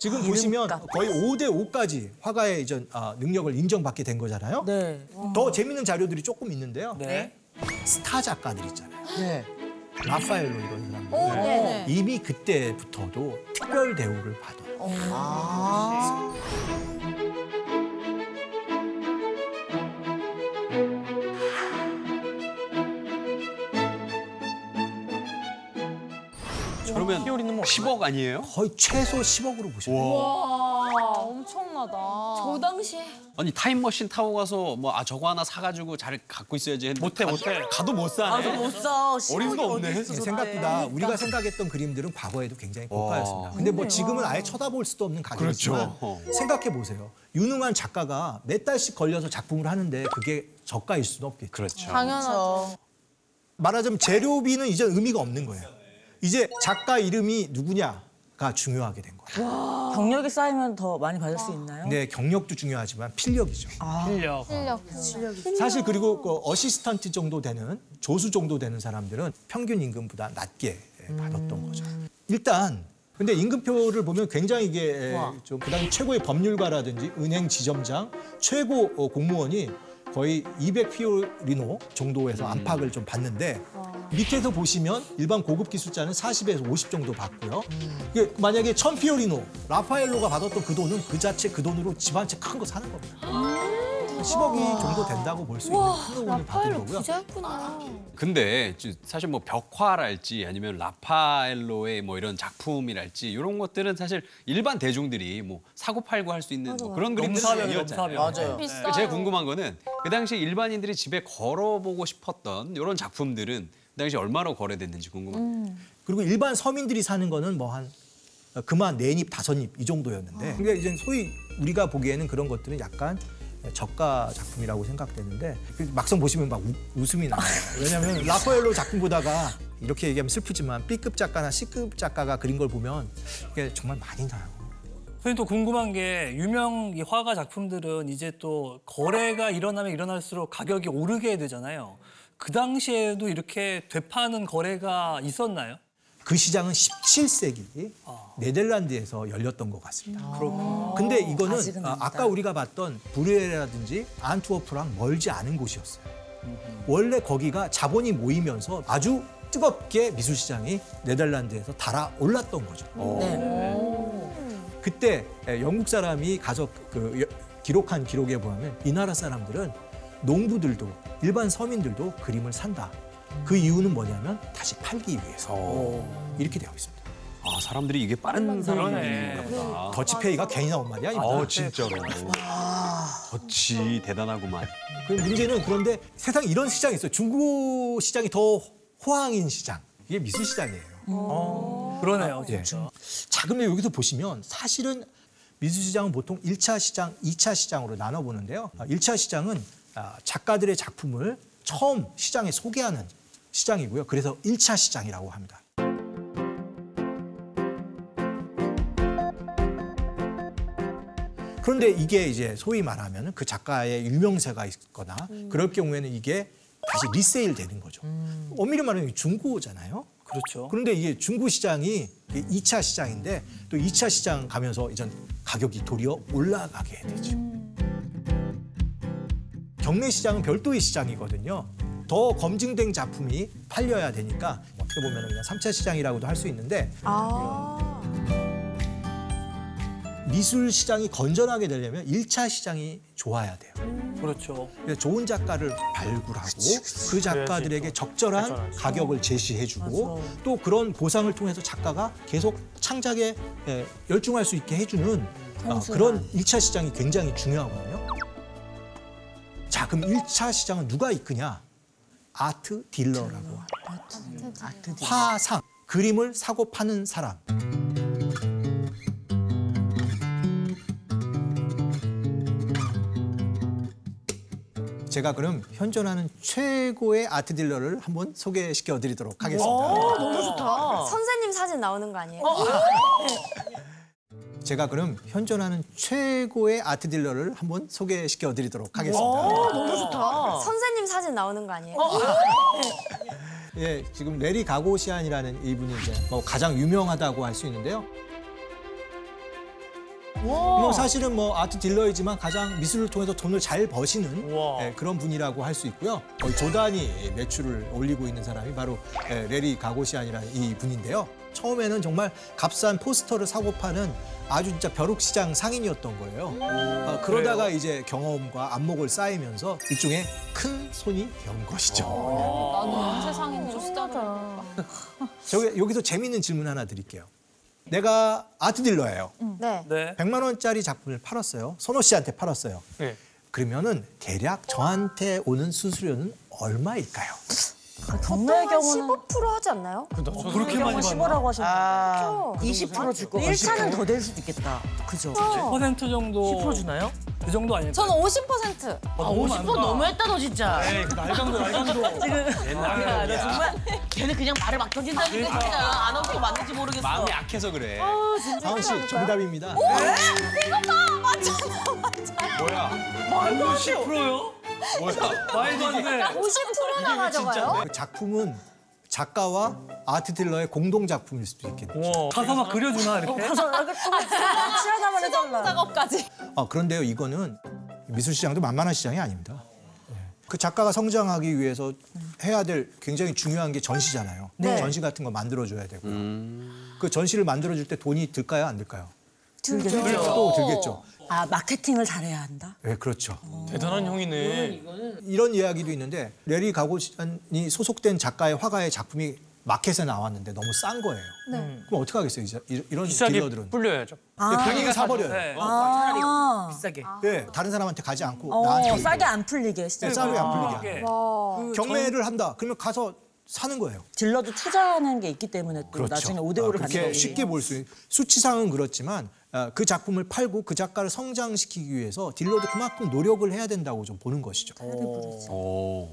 지금 보시면 거의 5대 5까지 화가의 이전 아, 능력을 인정받게 된 거잖아요. 네. 더 재밌는 자료들이 조금 있는데요. 네. 스타 작가들 있잖아요. 네. 라파엘로 이런 사람들. 오, 네네. 이미 그때부터도 특별 대우를 받아요. 그러면 뭐 10억 아니에요? 거의 최소 10억으로 보셔야 돼요. 와, 엄청나다. 저 당시에 아니 타임머신 타고 가서 뭐 아 저거 하나 사가지고 잘 갖고 있어야지 했는데 못해, 가- 못해. 가도 못 사네. 못 사. 어린 수가 없네. 네, 생각보다 우리가 생각했던 그림들은 과거에도 굉장히 고가였습니다. 근데 뭐 지금은 아예 쳐다볼 수도 없는 가격이지만 그렇죠. 생각해 보세요. 유능한 작가가 몇 달씩 걸려서 작품을 하는데 그게 저가일 수는 없겠죠. 그렇죠. 당연하죠. 말하자면 재료비는 이제 의미가 없는 거예요. 이제 작가 이름이 누구냐가 중요하게 된 거예요. 경력이 쌓이면 더 많이 받을 수 있나요? 네, 경력도 중요하지만 필력이죠. 실력. 실력. 사실 그리고 그 어시스턴트 정도 되는 조수 정도 되는 사람들은 평균 임금보다 낮게 받았던 거죠. 일단 근데 임금표를 보면 굉장히 이게 좀 그다음 최고의 법률가라든지 은행 지점장 최고 어, 공무원이 거의 200 피오리노 정도에서 안팎을 좀 받는데 밑에서 보시면 일반 고급 기술자는 40에서 50 정도 받고요. 이게 만약에 천피오리노, 라파엘로가 받았던 그 돈은 그 자체 그 돈으로 집 한 채 큰 거 사는 겁니다. 10억이 정도 된다고 볼 수 있는 큰 돈을 받은 라파엘로 거고요. 부자였구나. 근데 지- 사실 뭐 벽화랄지 아니면 라파엘로의 뭐 이런 작품이랄지 이런 것들은 사실 일반 대중들이 뭐 사고 팔고 할 수 있는 뭐 그런 그림들이 아니었잖아요. 넘사벽. 맞아요. 비싸요. 제가 궁금한 거는 그 당시 일반인들이 집에 걸어보고 싶었던 이런 작품들은 그 당시 얼마로 거래됐는지 궁금합니다. 그리고 일반 서민들이 사는 거는 뭐한 그만 네입 다섯 입 이 정도였는데 그러니까 이제 소위 우리가 보기에는 그런 것들은 약간 저가 작품이라고 생각되는데 그 막상 보시면 막 우, 웃음이 나요. 왜냐하면 라파엘로 작품 보다가 이렇게 얘기하면 슬프지만 B급 작가나 C급 작가가 그린 걸 보면 이게 정말 많이 나요. 선생님 또 궁금한 게 유명 이 화가 작품들은 이제 또 거래가 일어나면 일어날수록 가격이 오르게 되잖아요. 그 당시에도 이렇게 되파는 거래가 있었나요? 그 시장은 17세기 네덜란드에서 열렸던 것 같습니다. 그렇군요. 근데 이거는 아. 아까 우리가 봤던 브루에라든지 안트워프랑 멀지 않은 곳이었어요. 원래 거기가 자본이 모이면서 아주 뜨겁게 미술 시장이 네덜란드에서 달아올랐던 거죠. 그때 에, 영국 사람이 가서 그 여- 기록한 기록에 보면 이 나라 사람들은 농부들도 일반 서민들도 그림을 산다. 그 이유는 뭐냐면 다시 팔기 위해서 이렇게 되어 있습니다. 아 사람들이 이게 빠른 사람들인가 보다. 더치페이가 괜히 나온 말이 아닙니다. 어 진짜로. 어찌 대단하구만. 그 문제는 그런데 세상에 이런 시장이 있어요. 중고 시장이 더 호황인 시장. 이게 미술 시장이에요. 그러네요, 예. 진짜. 자, 그런데 여기서 보시면 사실은 미술 시장은 보통 일차 시장, 이차 시장으로 나눠 보는데요. 아, 일차 시장은 아, 작가들의 작품을 처음 시장에 소개하는 시장이고요. 그래서 일차 시장이라고 합니다. 그런데 이게 이제 소위 말하면 그 작가의 유명세가 있거나 그럴 경우에는 이게 다시 리세일 되는 거죠. 엄밀히 말하면 중고잖아요. 그렇죠. 그런데 이게 중고 시장이 이게 2차 시장인데 또 2차 시장 가면서 이제 가격이 도리어 올라가게 되죠. 경매 시장은 별도의 시장이거든요. 더 검증된 작품이 팔려야 되니까 어떻게 보면 그냥 3차 시장이라고도 할 수 있는데 아. 미술 시장이 건전하게 되려면 1차 시장이 좋아야 돼요. 그렇죠. 좋은 작가를 발굴하고 그 작가들에게 적절한 적절하죠. 가격을 제시해주고 또 그런 보상을 통해서 작가가 계속 창작에 예, 열중할 수 있게 해주는 어, 그런 1차 시장이 굉장히 중요하거든요. 자, 그럼 1차 시장은 누가 이끄냐? 아트 딜러라고 합니다. 아트 디 화상, 그림을 사고 파는 사람. 제가 그럼 현존하는 최고의 아트 딜러를 한번 소개시켜 드리도록 하겠습니다. 너무 좋다. 선생님 사진 나오는 거 아니에요? 제가 그럼 현존하는 최고의 아트 딜러를 한번 소개시켜 드리도록 하겠습니다. 너무 좋다. 선생님 사진 나오는 거 아니에요? 예, 지금 레리 가고시안이라는 이분이 이제 뭐 가장 유명하다고 할 수 있는데요. 뭐 사실은 뭐 아트 딜러이지만 가장 미술을 통해서 돈을 잘 버시는. 예, 그런 분이라고 할 수 있고요. 거의 조단위 매출을 올리고 있는 사람이 바로 예, 레리 가고시안이라는 이 분인데요. 처음에는 정말 값싼 포스터를 사고 파는 아주 진짜 벼룩시장 상인이었던 거예요. 어, 그러다가 이제 경험과 안목을 쌓이면서 일종의 큰 손이 연 것이죠. 나는 세상에 좋다. 저기 여기서 재밌는 질문 하나 드릴게요. 내가 아트 딜러예요. 네. 네. 100만 원짜리 작품을 팔았어요. 선호 씨한테 팔았어요. 네. 그러면은 대략 저한테 오는 수수료는 얼마일까요? 경매의 한 경우는 15% 하지 않나요? 그렇게 많이 받나? 15라고 하셨는데 아, 20%줄 것 같아. 1차는 더 될 수도 있겠다. 그죠? 10% 정도. 10% 주나요? 그 정도 아닐까요? 저는 50%. 아, 너무 50% 많다. 너무했다 너 진짜. 에이, 그 날강도, 날강도. 야, 너 정말 걔는 그냥 말을 막 던진다니까 진짜 안 하는 거 맞는지 모르겠어. 마음이 약해서 그래. 상원 씨 정답입니다. 뭐야? 말도 10%요? 뭐야? 말도 안 돼. 50%나 가져가요? 그 작품은 작가와 아트 딜러의 공동 작품일 수도 있겠네요. 우와. 가서 막 그려주나 이렇게? 칠하자만 해달라. 작업까지. 아, 그런데요, 이거는 미술 시장도 만만한 시장이 아닙니다. 예. 그 작가가 성장하기 위해서 해야 될 굉장히 중요한 게 전시잖아요. 네. 전시 같은 거 만들어줘야 되고요. 그 전시를 만들어줄 때 돈이 들까요, 안 들까요? 들겠죠. 또 들겠죠. 아 마케팅을 잘해야 한다. 네, 그렇죠. 대단한 형이네. 이런 이야기도 있는데 레리 가고시안이 소속된 작가의 화가의 작품이 마켓에 나왔는데 너무 싼 거예요. 그럼 어떻게 하겠어요, 이제 이- 이런 비싸게 딜러들은? 불려야죠. 본인이 사버려요. 네. 아, 비싸게. 네, 다른 사람한테 가지 않고 어, 나한테 싸게 안 풀리게 네, 시작. 싸게 안 풀리게 하는. 경매를 한다. 그러면 가서 사는 거예요. 딜러도 투자하는 게 있기 때문에 또 그렇죠. 나중에 5대 5를 아, 그렇게 쉽게 볼 수 있는 수치상은 그렇지만 아, 그 작품을 팔고 그 작가를 성장시키기 위해서 딜러도 그만큼 노력을 해야 된다고 좀 보는 것이죠. 오.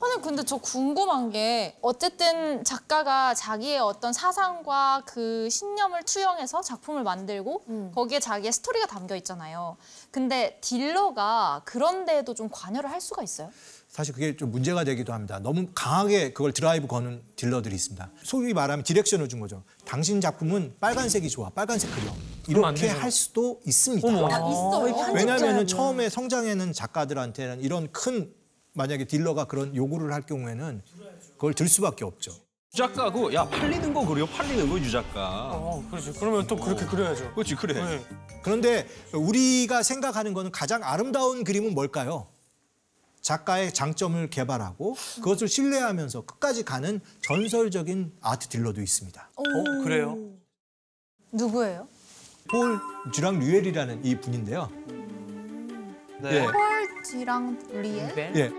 아니 근데 저 궁금한 게 어쨌든 작가가 자기의 어떤 사상과 그 신념을 투영해서 작품을 만들고 거기에 자기의 스토리가 담겨 있잖아요. 근데 딜러가 그런 데에도 좀 관여를 할 수가 있어요? 사실 그게 좀 문제가 되기도 합니다. 너무 강하게 그걸 드라이브 거는 딜러들이 있습니다. 소위 말하면 direction을 준 거죠. 당신 작품은 빨간색이 좋아. 빨간색 그려. 이렇게. 할 수도 있습니다. 어머. 있어요. 왜냐하면 처음에 성장하는 작가들한테는 이런 큰 만약에 딜러가 그런 요구를 할 경우에는 그걸 들을 수밖에 없죠. 유작가고 야 팔리는 거 그려 팔리는 거 유작가. 어, 그렇죠. 그러면 또 그렇게 그려야죠. 그렇지 그래. 네. 그런데 우리가 생각하는 거는 가장 아름다운 그림은 뭘까요? 작가의 장점을 개발하고 그것을 신뢰하면서 끝까지 가는 전설적인 아트 딜러도 있습니다. 어, 그래요? 누구예요? 폴 듀랑 류엘이라는 이 분인데요. 네. 예. 폴 쥐랑 리엘? 예.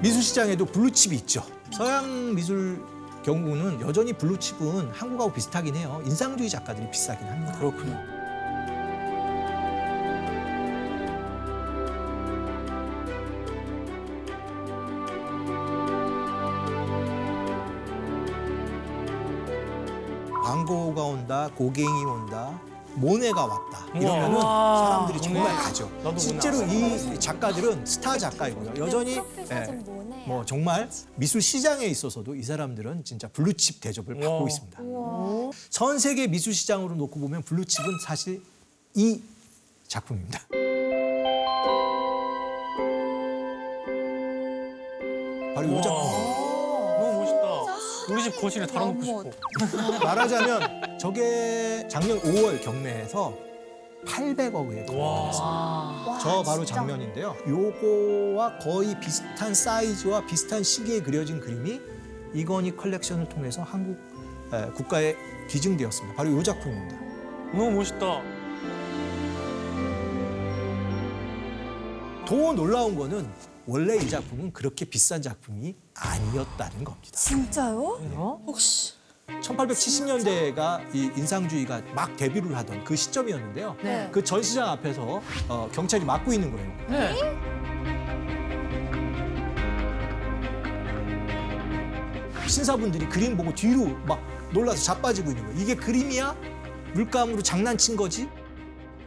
미술 시장에도 블루칩이 있죠. 서양 미술 경우는 여전히 블루칩은 한국하고 비슷하긴 해요. 인상주의 작가들이 비싸긴 합니다. 그렇군요. 광고가 온다, 고갱이 온다, 모네가 왔다. 이러면은 우와. 사람들이 정말. 가죠. 실제로 이 작가들은 스타 작가이고요. 여전히 예. 뭐 정말 미술 시장에 있어서도 이 사람들은 진짜 블루칩 대접을 받고. 있습니다. 전 세계 미술 시장으로 놓고 보면 블루칩은 사실 이 작품입니다. 바로 이 작품. 우리 집 거실에 달아놓고 싶어. 말하자면 저게 작년 5월 경매에서 800억에 거래됐습니다. 저 바로 장면인데요. 요거와 거의 비슷한 사이즈와 비슷한 시기에 그려진 그림이 이건희 컬렉션을 통해서 한국 에, 국가에 기증되었습니다. 바로 이 작품입니다. 너무 멋있다. 더 놀라운 거는 원래 이 작품은 그렇게 비싼 작품이 아니었다는 겁니다. 진짜요? 혹시 1870년대가 이 인상주의가 막 데뷔를 하던 그 시점이었는데요. 네. 그 전시장 앞에서 어, 경찰이 막고 있는 거예요. 신사분들이 그림 보고 뒤로 막 놀라서 자빠지고 있는 거예요. 이게 그림이야? 물감으로 장난친 거지?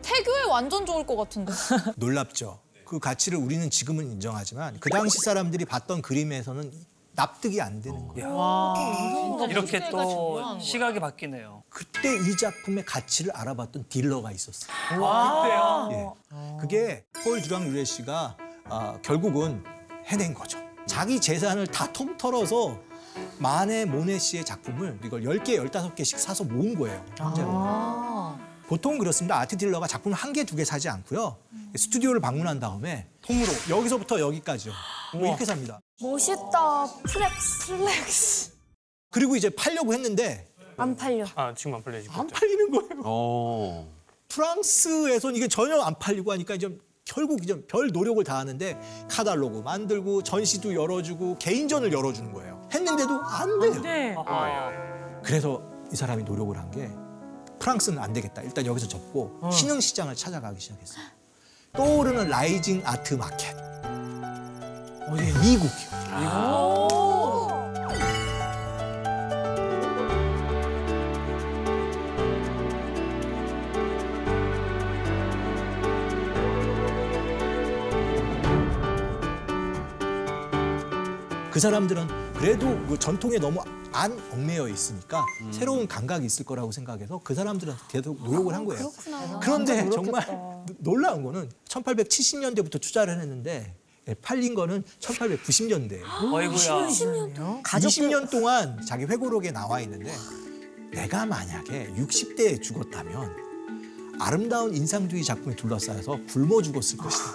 태교에 완전 좋을 것 같은데. 놀랍죠. 그 가치를 우리는 지금은 인정하지만 그 당시 사람들이 봤던 그림에서는 납득이 안 되는 거예요. 이렇게 또 시각이 바뀌네요. 그때 이 작품의 가치를 알아봤던 딜러가 있었어요. 그때요? 예. 그게 폴 듀랑 류레 씨가 아, 결국은 해낸 거죠. 자기 재산을 다 통털어서 마네 모네 씨의 작품을 이걸 10개, 15개씩 사서 모은 거예요. 현재는. 보통 그렇습니다. 아트 딜러가 작품을 한 개, 두 개 사지 않고요. 스튜디오를 방문한 다음에 통으로 여기서부터 여기까지요. 뭐 이렇게 삽니다. 멋있다. flex. 플렉스. 그리고 이제 팔려고 했는데 안 팔려. 아 지금 안 팔려지. 안 팔리는 거예요. 어. 프랑스에선 이게 전혀 안 팔리고 하니까 이제 결국 이제 별 노력을 다하는데 카달로그 만들고 전시도 열어주고 개인전을 열어주는 거예요. 했는데도 안 돼요. 네. 그래서 이 사람이 노력을 한 게 프랑스는 안 되겠다. 일단 여기서 접고 신흥 시장을 찾아가기 시작했어요. 떠오르는 라이징 아트 마켓. 어디 미국이요. 그 사람들은 그래도 그 전통에 너무 안 얽매여 있으니까 새로운 감각이 있을 거라고 생각해서 그 사람들한테 계속 노력을 한 거예요. 그런데 정말 놀라운 거는 1870년대부터 투자를 했는데 예, 팔린 거는 1890년대예요. 어이구야. 20년 동안 자기 회고록에 나와 있는데 내가 만약에 60대에 죽었다면 아름다운 인상주의 작품에 둘러싸여서 굶어 죽었을 것이다.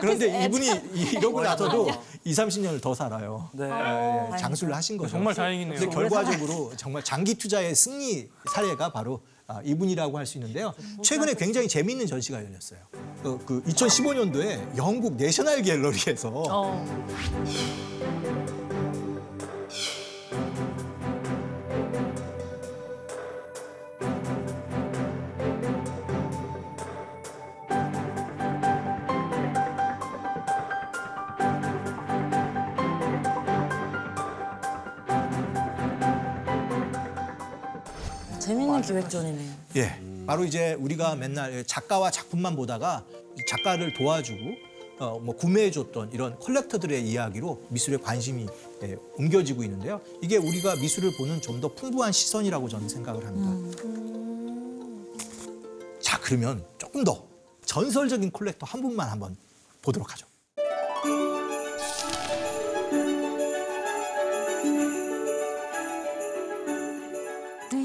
그런데 이분이 이러고 나서도 2, 30년을 더 살아요. 네. 예, 장수를 하신 거죠. 정말 다행이네요. 근데 결과적으로 정말 장기 투자의 승리 사례가 바로 아, 이분이라고 할 수 있는데요. 최근에 굉장히 재미있는 전시가 열렸어요. 그, 그 2015년도에 영국 내셔널 갤러리에서 기획전이네요. 예, 바로 이제 우리가 맨날 작가와 작품만 보다가 작가를 도와주고 어, 뭐 구매해줬던 이런 컬렉터들의 이야기로 미술에 관심이 예, 옮겨지고 있는데요. 이게 우리가 미술을 보는 좀 더 풍부한 시선이라고 저는 생각을 합니다. 자, 그러면 조금 더 전설적인 컬렉터 한 분만 한번 보도록 하죠.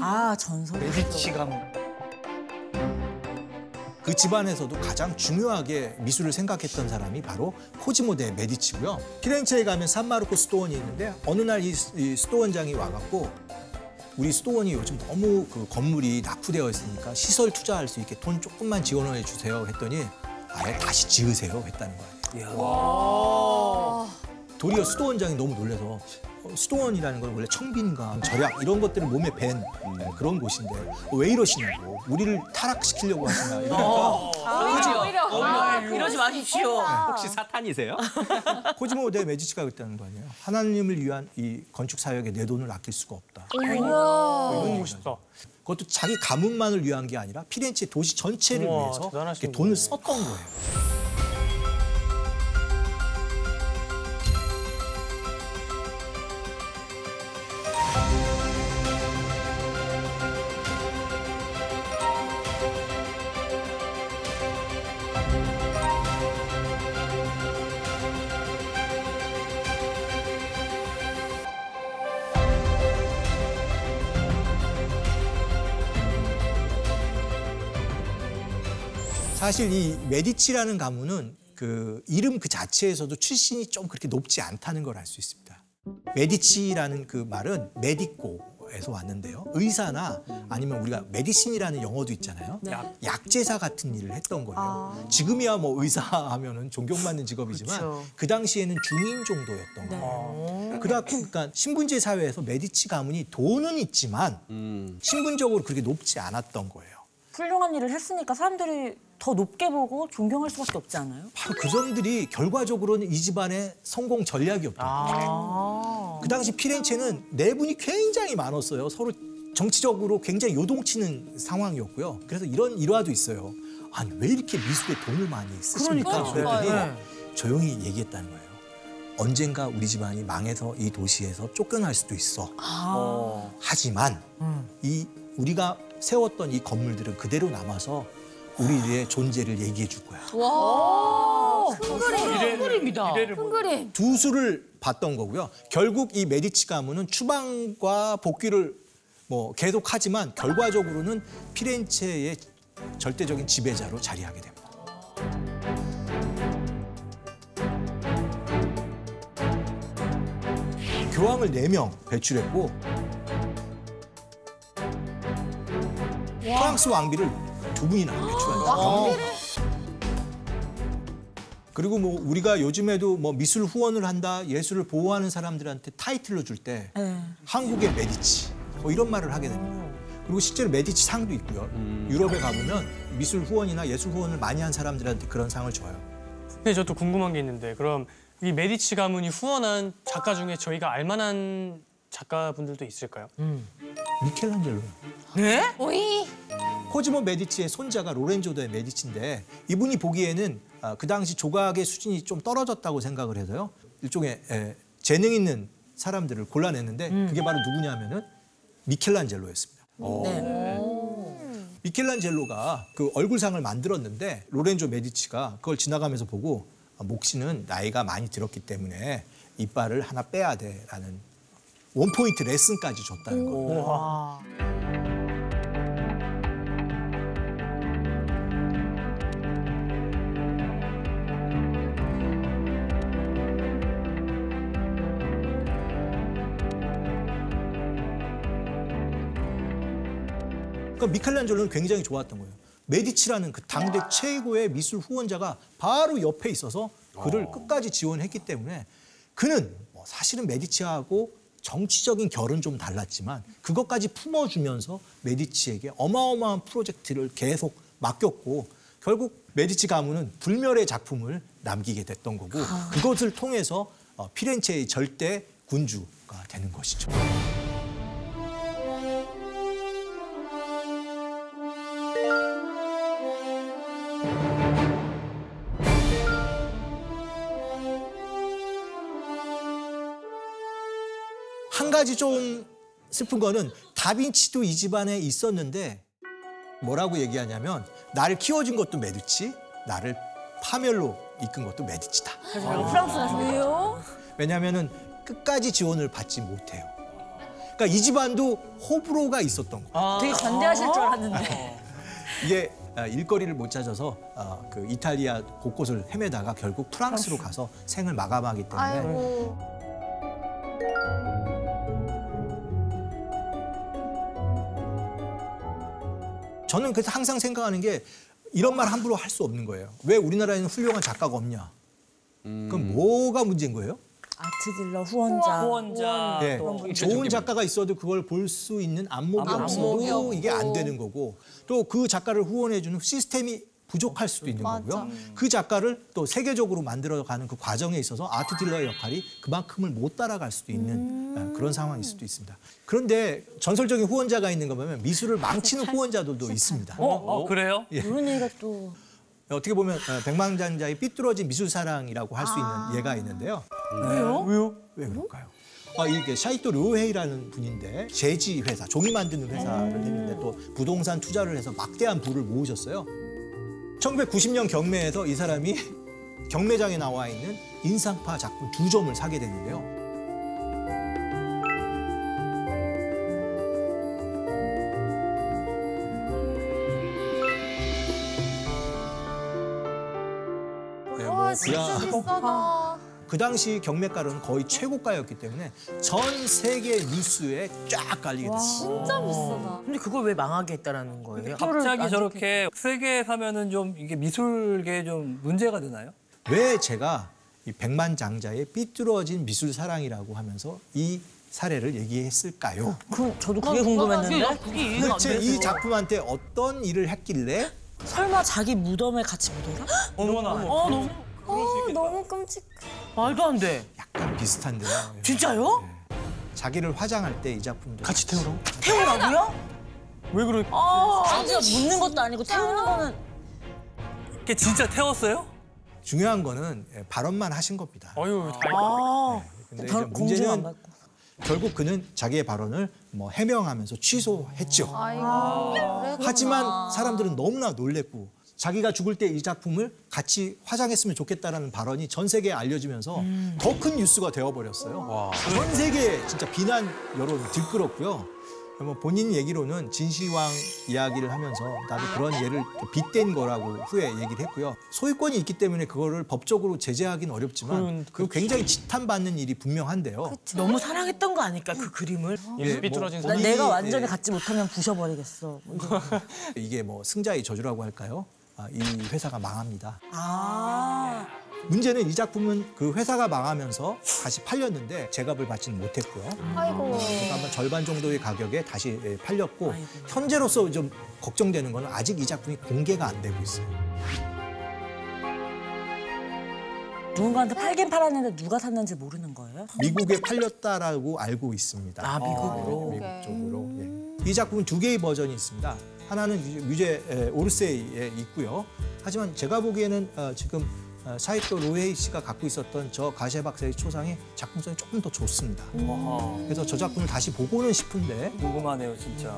아 전설. 메디치 가문. 그 집안에서도 가장 중요하게 미술을 생각했던 사람이 바로 코지모 데 메디치고요. 피렌체에 가면 산마르코 수도원이 있는데 어느 날이 수도원장이 와갖고 우리 수도원이 요즘 너무 그 건물이 낙후되어 있으니까 시설 투자할 수 있게 돈 조금만 지원해 주세요 했더니 아예 다시 지으세요 했다는 거예요. 도리어 수도원장이 너무 놀라서 어, 수도원이라는 건 원래 청빈감, 절약 이런 것들을 몸에 밴 네, 그런 곳인데 왜 이러시냐고 우리를 타락시키려고 하시나 이러니까 오히려 이러지 마십시오. 혹시 사탄이세요? 코지모 데 메디치가 그랬다는 거 아니에요. 하나님을 위한 이 건축 사역에 내 돈을 아낄 수가 없다. 너무 멋있다. 그것도 자기 가문만을 위한 게 아니라 피렌체 도시 전체를 우와, 위해서 돈을. 썼던 거예요. 사실 이 메디치라는 가문은 그 이름 그 자체에서도 출신이 좀 그렇게 높지 않다는 걸 알 수 있습니다. 메디치라는 그 말은 medico에서 왔는데요. 의사나 아니면 우리가 medicine이라는 영어도 있잖아요. 약제사 같은 일을 했던 거예요. 지금이야 뭐 의사 하면은 존경받는 직업이지만 그쵸. 그 당시에는 중인 정도였던 거예요. 그다 그러니까 신분제 사회에서 메디치 가문이 돈은 있지만 신분적으로 그렇게 높지 않았던 거예요. 훌륭한 일을 했으니까 사람들이 더 높게 보고 존경할 수밖에 없지 않아요? 바로 그 점들이 결과적으로는 이 집안의 성공 전략이었던 거죠. 그 당시 피렌체는 내분이 굉장히 많았어요. 서로 정치적으로 굉장히 요동치는 상황이었고요. 그래서 이런 일화도 있어요. 아니 왜 이렇게 미술에 돈을 많이 쓰십니까? 네. 조용히 얘기했다는 거예요. 언젠가 우리 집안이 망해서 이 도시에서 쫓겨날 수도 있어. 하지만 이 우리가 세웠던 이 건물들은 그대로 남아서 우리의 존재를 얘기해 줄 거야. 큰 그림이다. 큰 그림. 두 수를 봤던 거고요. 결국 이 메디치 가문은 추방과 복귀를 뭐 계속하지만 결과적으로는 피렌체의 절대적인 지배자로 자리하게 됩니다. 교황을 네 명 배출했고 프랑스 왕비를 두 분이나 배출합니다. 그리고 뭐 우리가 요즘에도 뭐 미술 후원을 한다, 예술을 보호하는 사람들한테 타이틀로 줄 때 한국의 메디치 뭐 이런 말을 하게 됩니다. 그리고 실제로 메디치 상도 있고요. 유럽에 가보면 미술 후원이나 예술 후원을 많이 한 사람들한테 그런 상을 줘요. 근데 저도 궁금한 게 있는데 그럼 이 메디치 가문이 후원한 작가 중에 저희가 알만한 작가분들도 있을까요? 미켈란젤로. 네? 오이 코지모 메디치의 손자가 로렌조 데 메디치인데 이분이 보기에는 아, 그 당시 조각의 수준이 좀 떨어졌다고 생각을 해서요. 일종의 에, 재능 있는 사람들을 골라냈는데 그게 바로 누구냐면은 미켈란젤로였습니다. 네. 미켈란젤로가 그 얼굴상을 만들었는데 로렌조 메디치가 그걸 지나가면서 보고 아, 목 씨는 나이가 많이 들었기 때문에 이빨을 하나 빼야 돼라는 원포인트 레슨까지 줬다는 거예요. 그러니까 미켈란젤로는 굉장히 좋았던 거예요. 메디치라는 그 당대 최고의 미술 후원자가 바로 옆에 있어서 그를 끝까지 지원했기 때문에 그는 뭐 사실은 메디치하고 정치적인 결은 좀 달랐지만 그것까지 품어주면서 메디치에게 어마어마한 프로젝트를 계속 맡겼고 결국 메디치 가문은 불멸의 작품을 남기게 됐던 거고 그것을 통해서 어, 피렌체의 절대 군주가 되는 것이죠. 가지 좀 슬픈 거는 다빈치도 이 집안에 있었는데 뭐라고 얘기하냐면 나를 키워준 것도 메디치, 나를 파멸로 이끈 것도 메디치다. 프랑스에서 왜요? 왜냐하면은 끝까지 지원을 받지 못해요. 그러니까 이 집안도 호불호가 있었던 거. 되게 관대하실 줄 알았는데. 이게 아, 일거리를 못 찾아서 아, 그 이탈리아 곳곳을 헤매다가 결국 프랑스로 가서 생을 마감하기 때문에 아이고. 저는 그래서 항상 생각하는 게 이런 말 함부로 할 수 없는 거예요. 왜 우리나라에는 훌륭한 작가가 없냐? 그럼 뭐가 문제인 거예요? 아트 딜러 후원자. 후원자 예, 또 좋은 작가가 있어도 그걸 볼 수 있는 안목이 없어도 이게 안 되는 거고 또 그 작가를 후원해 주는 시스템이 부족할 수도 있는 거고요. 그 작가를 또 세계적으로 만들어가는 그 과정에 있어서 아트 딜러의 역할이 그만큼을 못 따라갈 수도 있는 예, 그런 상황일 수도 있습니다. 그런데 전설적인 후원자가 있는 거 보면 미술을 망치는 후원자들도 있습니다. 어, 그래요? 이런 얘기가 또. 어떻게 보면 어, 백만장자의 삐뚤어진 미술사랑이라고 할 수 있는 예가 있는데요. 왜요? 왜요? 왜 그럴까요? 아, 이게 샤이토 료헤이라는 분인데 제지 회사, 종이 만드는 회사를 했는데 또 부동산 투자를 해서 막대한 부를 모으셨어요. 1990년 경매에서 이 사람이 경매장에 나와 있는 인상파 작품 두 점을 사게 되는데요. 와 진짜 비싸다. 그 당시 경매가로는 거의 최고가였기 때문에 전 세계 뉴스에 쫙 깔리게 됐어요. 진짜 비싸다. 근데 그걸 왜 망하게 했다라는 거예요? 갑자기 저렇게 세계에 사면은 좀 이게 미술계에 좀 문제가 되나요? 왜 제가 이 백만장자의 삐뚤어진 미술 사랑이라고 하면서 이 사례를 얘기했을까요? 그 저도 그게 궁금했는데. 도대체 이 작품한테 어떤 일을 했길래 설마 자기 무덤에 같이 묻어서? 어머나. 어 너무. 어, 너무 끔찍. 말도 안 돼. 약간 비슷한데요. 진짜요? 자기를 화장할 때 이 작품도 같이 태우라고? 태우라고요? 왜 그래? 심지어 묻는 것도 아니고 태우는 거는 이게 진짜 태웠어요? 중요한 거는 예, 발언만 하신 겁니다. 어유 아. 근데 이제 별 공증 안 문제는. 결국 그는 자기의 발언을 뭐 해명하면서 취소했죠. 아이고. 그래, 하지만. 사람들은 너무나 놀랬고 자기가 죽을 때 이 작품을 같이 화장했으면 좋겠다라는 발언이 전 세계에 알려지면서 더큰 뉴스가 되어버렸어요. 전 세계에 진짜 비난 여론이 들끓었고요. 뭐 본인 얘기로는 진시황 이야기를 하면서 나도 그런 예를 좀 빗댄 거라고 후에 얘기를 했고요. 소유권이 있기 때문에 그거를 법적으로 제재하기는 어렵지만 그건 그 굉장히 지탄받는 일이 분명한데요. 너무 사랑했던 거 아닐까 그 그림을? 예, 삐뚤어진 뭐. 본인이, 내가 완전히 예. 갖지 못하면 부셔버리겠어. 뭐. 이게 뭐 승자의 저주라고 할까요? 아, 이 회사가 망합니다. 아. 문제는 이 작품은 그 회사가 망하면서 다시 팔렸는데 제값을 받지는 못했고요. 아이고. 그러니까 아마 절반 정도의 가격에 다시 예, 팔렸고 현재로서 좀 걱정되는 거는 아직 이 작품이 공개가 안 되고 있어요. 누군가한테 팔긴 팔았는데 누가 샀는지 모르는 거예요? 미국에 팔렸다라고 알고 있습니다. 아 미국으로. 네, 미국 쪽으로. 예. 이 작품은 두 개의 버전이 있습니다. 하나는 에, 오르세이에 있고요. 하지만 제가 보기에는 어, 지금 어, 사이토 로헤이 씨가 갖고 있었던 저 가시에 박사의 초상의 작품성이 조금 더 좋습니다. 아하, 그래서 저 작품을 다시 보고는 싶은데 궁금하네요, 진짜.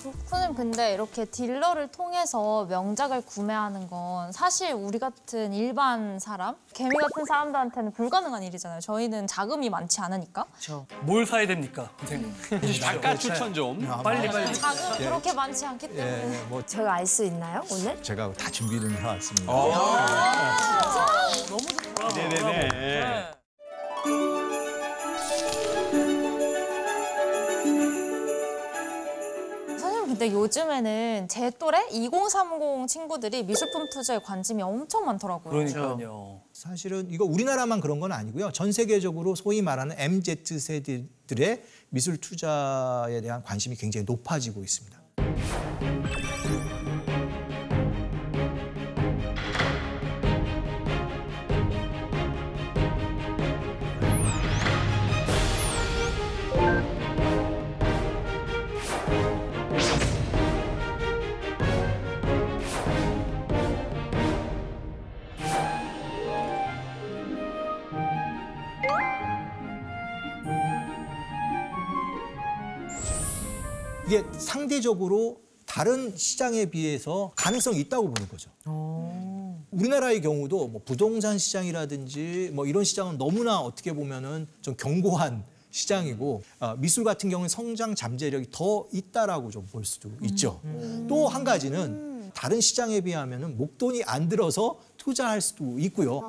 선생님 근데 이렇게 딜러를 통해서 명작을 구매하는 건 사실 우리 같은 일반 사람, 개미 같은 사람들한테는 불가능한 일이잖아요. 저희는 자금이 많지 않으니까. 그렇죠. 뭘 사야 됩니까, 선생님? 작가 추천 좀. 빨리 빨리. 자금 그렇게 많지 않기 때문에. 예, 뭐 저희가 알 수 있나요 오늘? 제가 다 준비를 해왔습니다. 네네네. 근데 요즘에는 제 또래 2030 친구들이 미술품 투자에 관심이 엄청 많더라고요. 그러니까요. 사실은 이거 우리나라만 그런 건 아니고요. 전 세계적으로 소위 말하는 MZ 세대들의 미술 투자에 대한 관심이 굉장히 높아지고 있습니다. 상대적으로 다른 시장에 비해서 가능성이 있다고 보는 거죠. 우리나라의 경우도 뭐 부동산 시장이라든지 뭐 이런 시장은 너무나 어떻게 보면은 좀 견고한 시장이고 어, 미술 같은 경우는 성장 잠재력이 더 있다라고 좀 볼 수도 있죠. 또한 가지는 다른 시장에 비하면은 목돈이 안 들어서 투자할 수도 있고요.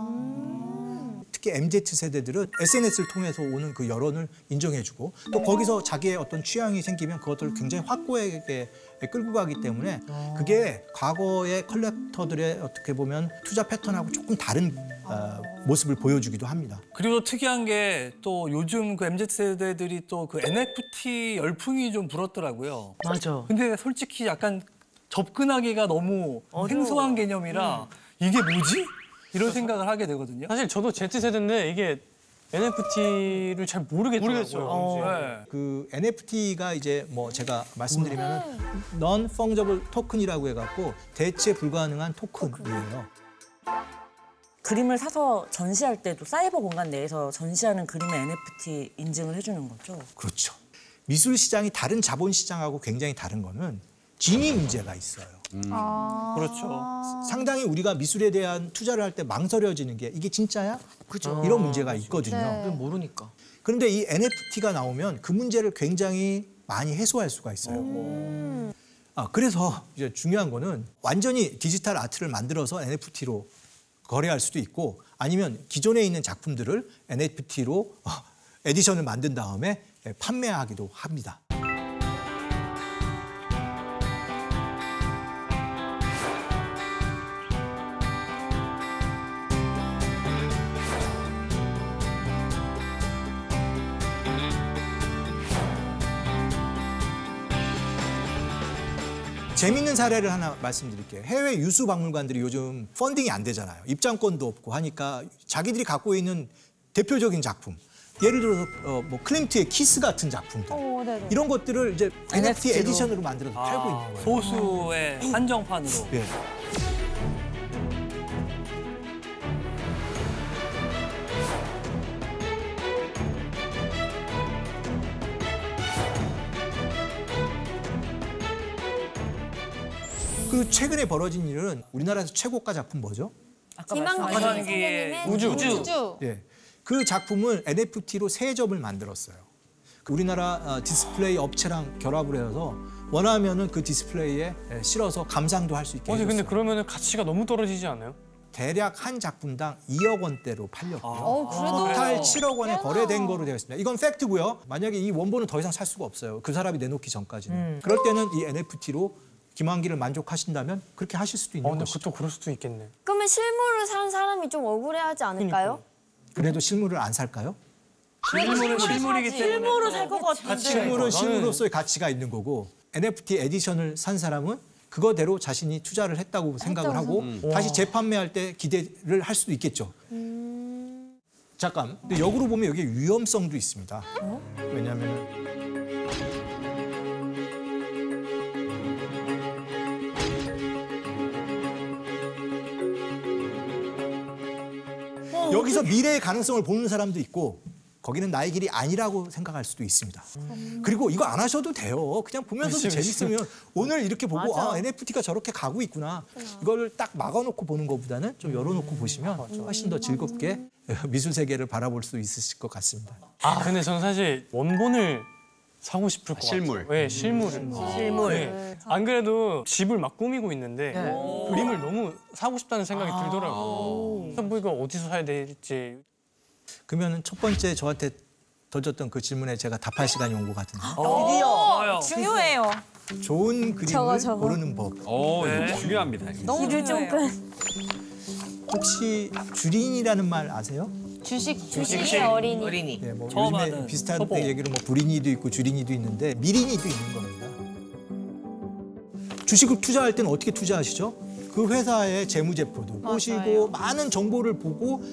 특히 MZ 세대들은 SNS를 통해서 오는 그 여론을 인정해주고 또 거기서 자기의 어떤 취향이 생기면 그것들을 굉장히 확고하게 끌고 가기 때문에 그게 과거의 컬렉터들의 어떻게 보면 투자 패턴하고 조금 다른 어, 모습을 보여주기도 합니다. 그리고 특이한 게 또 요즘 그 MZ 세대들이 또 그 NFT 열풍이 좀 불었더라고요. 맞아. 근데 솔직히 약간 접근하기가 너무 생소한 개념이라 이게 뭐지? 이런 생각을 하게 되거든요. 사실 저도 Z세대인데 이게 NFT를 잘 모르겠더라고요. 네. 그 NFT가 이제 뭐 제가 말씀드리면 non fungible 토큰이라고 해갖고 대체 불가능한 토큰이에요. 그림을 사서 전시할 때도 사이버 공간 내에서 전시하는 그림의 NFT 인증을 해주는 거죠. 그렇죠. 미술 시장이 다른 자본 시장하고 굉장히 다른 거는 진위 문제가 있어요. 그렇죠. 상당히 우리가 미술에 대한 투자를 할 때 망설여지는 게 이게 진짜야? 그죠. 이런 문제가 있거든요. 네. 모르니까. 그런데 이 NFT가 나오면 그 문제를 굉장히 많이 해소할 수가 있어요. 아, 그래서 이제 중요한 거는 완전히 디지털 아트를 만들어서 NFT로 거래할 수도 있고 아니면 기존에 있는 작품들을 NFT로 어, 에디션을 만든 다음에 예, 판매하기도 합니다. 재밌는 사례를 하나 말씀드릴게요. 해외 유수 박물관들이 요즘 funding이 안 되잖아요. 입장권도 없고 하니까 자기들이 갖고 있는 대표적인 작품. 예를 들어서 어, 뭐 클림트의 키스 같은 작품들. 어, 네네. 이런 것들을 이제 NFT NFT로. edition으로 만들어서 팔고 있는 거예요. 소수의 한정판으로. 예. 그 최근에 벌어진 일은 우리나라에서 최고가 작품 뭐죠? 선생님의 선생님의 우주. 우주. 예. 그 작품을 NFT로 세 점을 만들었어요. 그 우리나라 어, 디스플레이 업체랑 결합을 해서 원하면은 그 디스플레이에 예, 실어서 감상도 할 수 있게 어제 근데 해줬어요. 그러면 가치가 너무 떨어지지 않아요? 대략 한 작품당 2억 원대로 팔렸고요. 어, 그래도 total 7억 원에. 거래된 거로 되어 있습니다. 이건 팩트고요. 만약에 이 원본은 더 이상 살 수가 없어요. 그 사람이 내놓기 전까지는. 그럴 때는 이 NFT로 김한기를 만족하신다면 그렇게 하실 수도 있는 어, 것이죠. 그것도 그럴 수도 있겠네. 그러면 실물을 산 사람이 좀 억울해하지 않을까요? 그래도 실물을 안 살까요? 실물은 실물이기 때문에. 실물을 살 것 같은데. 실물은 실물로서의 가치가 있는 거고 NFT 에디션을 산 사람은 그거대로 자신이 투자를 했다고 생각을 하고 다시 재판매할 때 기대를 할 수도 있겠죠. 잠깐. 근데 역으로 보면 여기 위험성도 있습니다. 왜냐하면 그래서 미래의 가능성을 보는 사람도 있고 거기는 나의 길이 아니라고 생각할 수도 있습니다. 그리고 이거 안 하셔도 돼요. 그냥 보면서도 그치. 재밌으면 오늘 이렇게 보고 맞아. 아, NFT가 저렇게 가고 있구나. 이걸 딱 막아놓고 보는 것보다는 좀 열어놓고 보시면 훨씬 더 즐겁게 미술 세계를 바라볼 수 있으실 것 같습니다. 아 근데 저는 사실 원본을 사고 싶을 것 실물. 같아요. 네, 실물을. 실물. 네. 안 그래도 집을 막 꾸미고 있는데 그림을 너무 사고 싶다는 생각이 들더라고요. 그래서 뭐 이거 어디서 사야 될지 그러면 첫 번째 저한테 던졌던 그 질문에 제가 답할 시간이 온 것 같은데 좋아요. 중요해요. 좋은 그림을 저거, 저거. 고르는 법. 어, 이거 중요합니다. 이거. 너무 길을 좀 중요해요. 끈. 혹시 주린이라는 말 아세요? 주식 주식의 어린이. 어린이. 네, 뭐 처음 요즘에 비슷한 초보. 얘기로 뭐 불인이도 있고 주린이도 있는데 미린이도 있는 겁니다. 주식을 투자할 때는 어떻게 투자하시죠? 그 회사의 재무제표도 보시고 많은 정보를 보고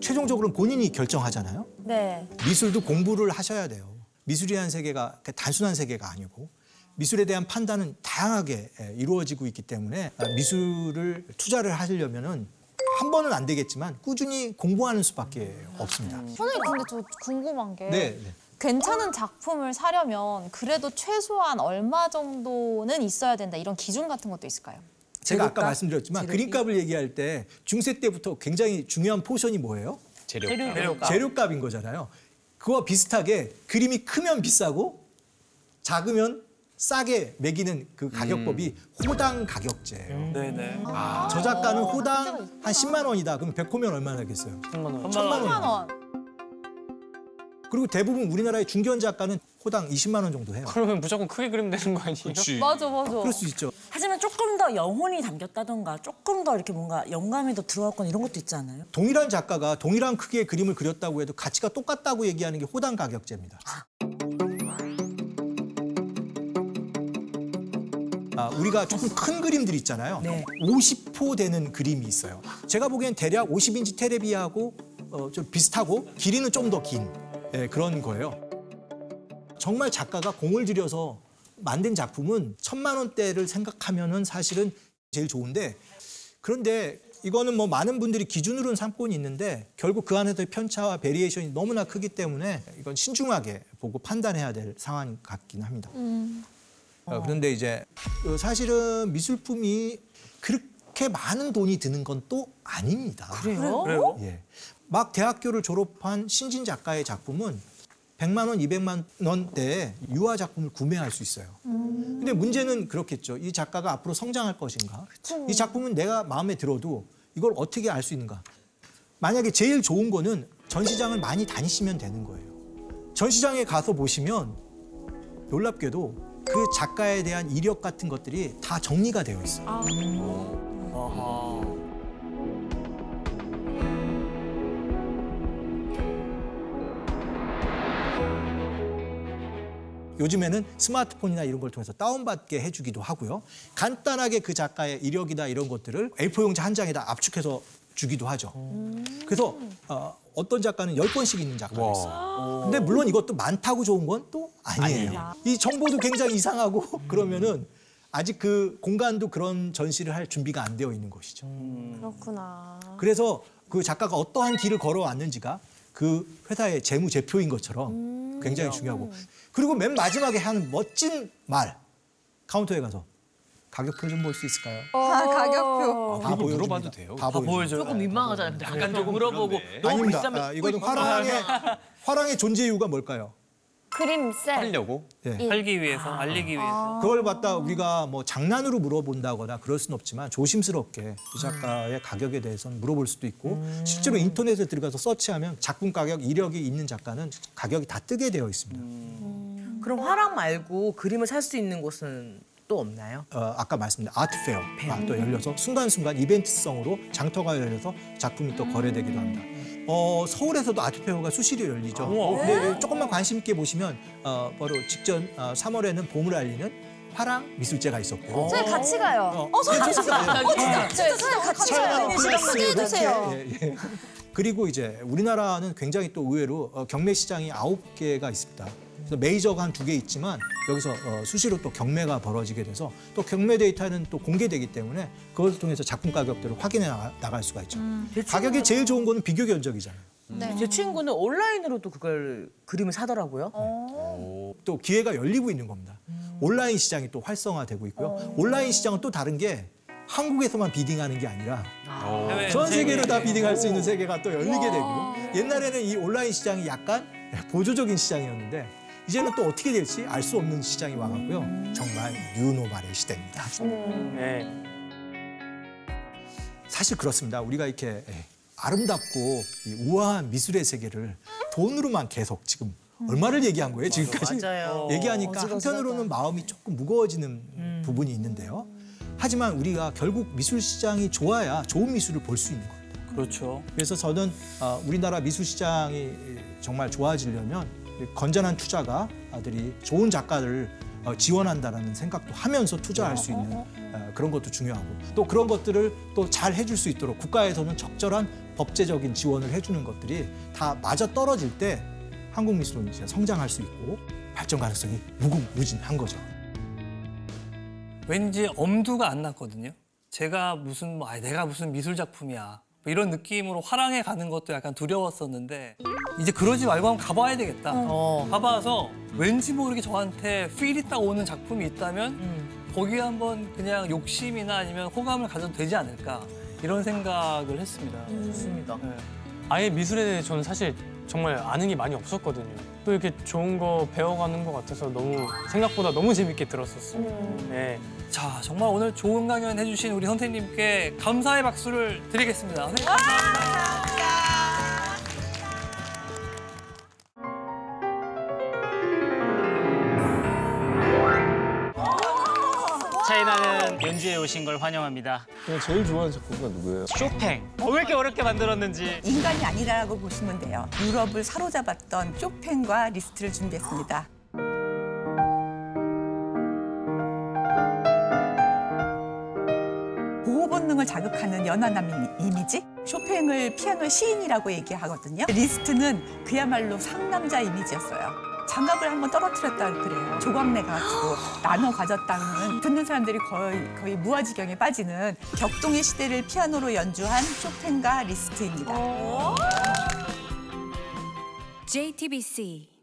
최종적으로 본인이 결정하잖아요. 네. 미술도 공부를 하셔야 돼요. 미술이라는 세계가 그렇게 단순한 세계가 아니고 미술에 대한 판단은 다양하게 예, 이루어지고 있기 때문에 아, 미술을 투자를 하시려면은 한 번은 안 되겠지만 꾸준히 공부하는 수밖에 없습니다. 선생님 근데 저 궁금한 게 네, 네. 괜찮은 작품을 사려면 그래도 최소한 얼마 정도는 있어야 된다 이런 기준 같은 것도 있을까요? 제가 아까 재료값? 말씀드렸지만 재료비? 그림값을 얘기할 때 중세 때부터 굉장히 중요한 포션이 뭐예요? 재료. 재료값인 거잖아요. 그와 비슷하게 그림이 크면 비싸고 작으면 싸게 매기는 그 가격법이 호당 가격제예요. 네네. 저 작가는 호당 한 10만 원이다. 그럼 100호면 얼마나 하겠어요? 3만 원. 천만 원. 1만 원. 그리고 대부분 우리나라의 중견 작가는 호당 20만 원 정도 해요. 그러면 무조건 크게 그리면 되는 거 아니에요? 그렇지. 맞아 맞아. 그럴 수 있죠. 하지만 조금 더 영혼이 담겼다던가 조금 더 이렇게 뭔가 영감이 더 들어갔거나 이런 것도 있지 않아요? 동일한 작가가 동일한 크기의 그림을 그렸다고 해도 가치가 똑같다고 얘기하는 게 호당 가격제입니다. 아, 우리가 조금 큰 그림들 있잖아요. 50호 되는 그림이 있어요. 제가 보기엔 대략 50인치 테레비하고 어, 좀 비슷하고 길이는 좀 더긴 예, 그런 거예요. 정말 작가가 공을 들여서 만든 작품은 천만 원대를 생각하면은 사실은 제일 좋은데 그런데 이거는 뭐 많은 분들이 기준으로는 삼고는 있는데 결국 그 안에서의 편차와 variation이 너무나 크기 때문에 이건 신중하게 보고 판단해야 될 상황 같긴 합니다. 어, 그런데 이제 어, 사실은 미술품이 그렇게 많은 돈이 드는 건 또 아닙니다. 그래요? 그래요? 예. 막 대학교를 졸업한 신진 작가의 작품은 100만 원, 200만 원대의 유화 작품을 구매할 수 있어요. 근데 문제는 그렇겠죠. 이 작가가 앞으로 성장할 것인가? 이 작품은 내가 마음에 들어도 이걸 어떻게 알 수 있는가? 만약에 제일 좋은 거는 전시장을 많이 다니시면 되는 거예요. 전시장에 가서 보시면 놀랍게도 그 작가에 대한 이력 같은 것들이 다 정리가 되어 있어요. 아하. 요즘에는 스마트폰이나 이런 걸 통해서 다운받게 해주기도 하고요. 간단하게 그 작가의 이력이나 이런 것들을 A4 용지 한 장에다 압축해서 주기도 하죠. 그래서 어, 어떤 작가는 열번씩 있는 작가가 있어요. 근데 물론 이것도 많다고 좋은 건 또 아니에요. 이 정보도 굉장히 이상하고 그러면은 아직 그 공간도 그런 전시를 할 준비가 안 되어 있는 것이죠. 그렇구나. 그래서 그 작가가 어떠한 길을 걸어왔는지가 그 회사의 재무 제표인 것처럼 굉장히 중요하고 그리고 맨 마지막에 하는 멋진 말 카운터에 가서 가격표 좀 볼 수 있을까요? 아, 가격표. 다 그거 보여줍니다. 물어봐도 돼요? 다 다. 보여줘요. 조금 민망하잖아요. 근데 약간 좀 물어보고. 너무 아닙니다. 비싸면 아, 이거는 화랑의 화랑의 존재 이유가 뭘까요? 그림 셀. 하려고? 예. 팔기 위해서, 알리기 위해서. 그걸 갖다 우리가 뭐 장난으로 물어본다거나 그럴 수는 없지만 조심스럽게 이 작가의 가격에 대해서는 물어볼 수도 있고 실제로 인터넷에 들어가서 서치하면 작품 가격 이력이 있는 작가는 가격이 다 뜨게 되어 있습니다. 그럼 화랑 말고 그림을 살 수 있는 곳은 또 없나요? 어, 아까 말씀드린 아트페어가 또 열려서 순간순간 이벤트성으로 장터가 열려서 작품이 또 거래되기도 합니다. 어, 서울에서도 아트페어가 수시로 열리죠. 우와. 근데 조금만 관심 있게 보시면 어, 바로 직전 어, 3월에는 봄을 알리는 화랑 미술제가 있었고 저희 같이 가요. 어, 선생님 진짜 진짜 같이 가요. 플러스 해주세요. 이렇게, 예, 예. 그리고 이제 우리나라는 굉장히 또 의외로 어, 경매 시장이 아홉 개가 있습니다. 그래서 메이저가 한 두 개 있지만 여기서 어, 수시로 또 경매가 벌어지게 돼서 또 경매 데이터는 또 공개되기 때문에 그것을 통해서 작품 가격들을 확인해 나갈 수가 있죠. 가격이 제일 좋은 거는 비교 견적이잖아요. 네. 제 친구는 온라인으로도 그걸 그림을 사더라고요. 또 기회가 열리고 있는 겁니다. 온라인 시장이 또 활성화되고 있고요. 온라인 시장은 또 다른 게 한국에서만 비딩하는 게 아니라 해외 전 세계로 다 세계. 비딩할 수 있는 세계가 또 열리게 되고 옛날에는 이 온라인 시장이 약간 보조적인 시장이었는데 이제는 또 어떻게 될지 알 수 없는 시장이 와갖고요. 정말 뉴노말의 시대입니다. 네. 사실 그렇습니다. 우리가 이렇게 예, 아름답고 이 우아한 미술의 세계를 돈으로만 계속 지금 얼마를 얘기한 거예요 지금까지 맞아요. 얘기하니까 어지러지하다. 한편으로는 마음이 조금 무거워지는 부분이 있는데요. 하지만 우리가 결국 미술 시장이 좋아야 좋은 미술을 볼 수 있는 겁니다. 그렇죠. 그래서 저는 어, 우리나라 미술 시장이 정말 좋아지려면 건전한 투자가들이 좋은 작가를 어, 지원한다라는 생각도 하면서 투자할 수 있는 어, 그런 것도 중요하고 또 그런 것들을 또 잘 해줄 수 있도록 국가에서는 적절한 법제적인 지원을 해주는 것들이 다 맞아 떨어질 때 한국 미술은 이제 성장할 수 있고 발전 가능성이 무궁무진한 거죠. 왠지 엄두가 안 났거든요. 제가 무슨 뭐 아, 내가 무슨 미술 작품이야. 뭐 이런 느낌으로 화랑에 가는 것도 약간 두려웠었는데 이제 그러지 말고 한번 가봐야 되겠다. 어. 가봐서 왠지 모르게 저한테 필이 딱 오는 작품이 있다면 거기에 한번 그냥 욕심이나 아니면 호감을 가져도 되지 않을까 이런 생각을 했습니다. 좋습니다. 네. 아예 미술에 대해 저는 사실 정말 아는 게 많이 없었거든요. 또 이렇게 좋은 거 배워가는 것 같아서 너무 생각보다 너무 재밌게 들었었어요. 네. 자 정말 오늘 좋은 강연 해주신 우리 선생님께 감사의 박수를 드리겠습니다. 선생님 감사합니다. 차이나는 연주에 오신 걸 환영합니다. 제일 좋아하는 작곡가 누구예요? 쇼팽. 어, 왜 이렇게 어렵게 만들었는지. 인간이 아니라고 보시면 돼요. 유럽을 사로잡았던 쇼팽과 리스트를 준비했습니다. 보호 본능을 자극하는 연하남 이미- 이미지? 쇼팽을 피아노 시인이라고 얘기하거든요. 리스트는 그야말로 상남자 이미지였어요. 장갑을 한번 떨어뜨렸다 그래요. 조각내 가지고 나눠 가졌다는 듣는 사람들이 거의 거의 무아지경에 빠지는 격동의 시대를 피아노로 연주한 쇼팽과 리스트입니다. JTBC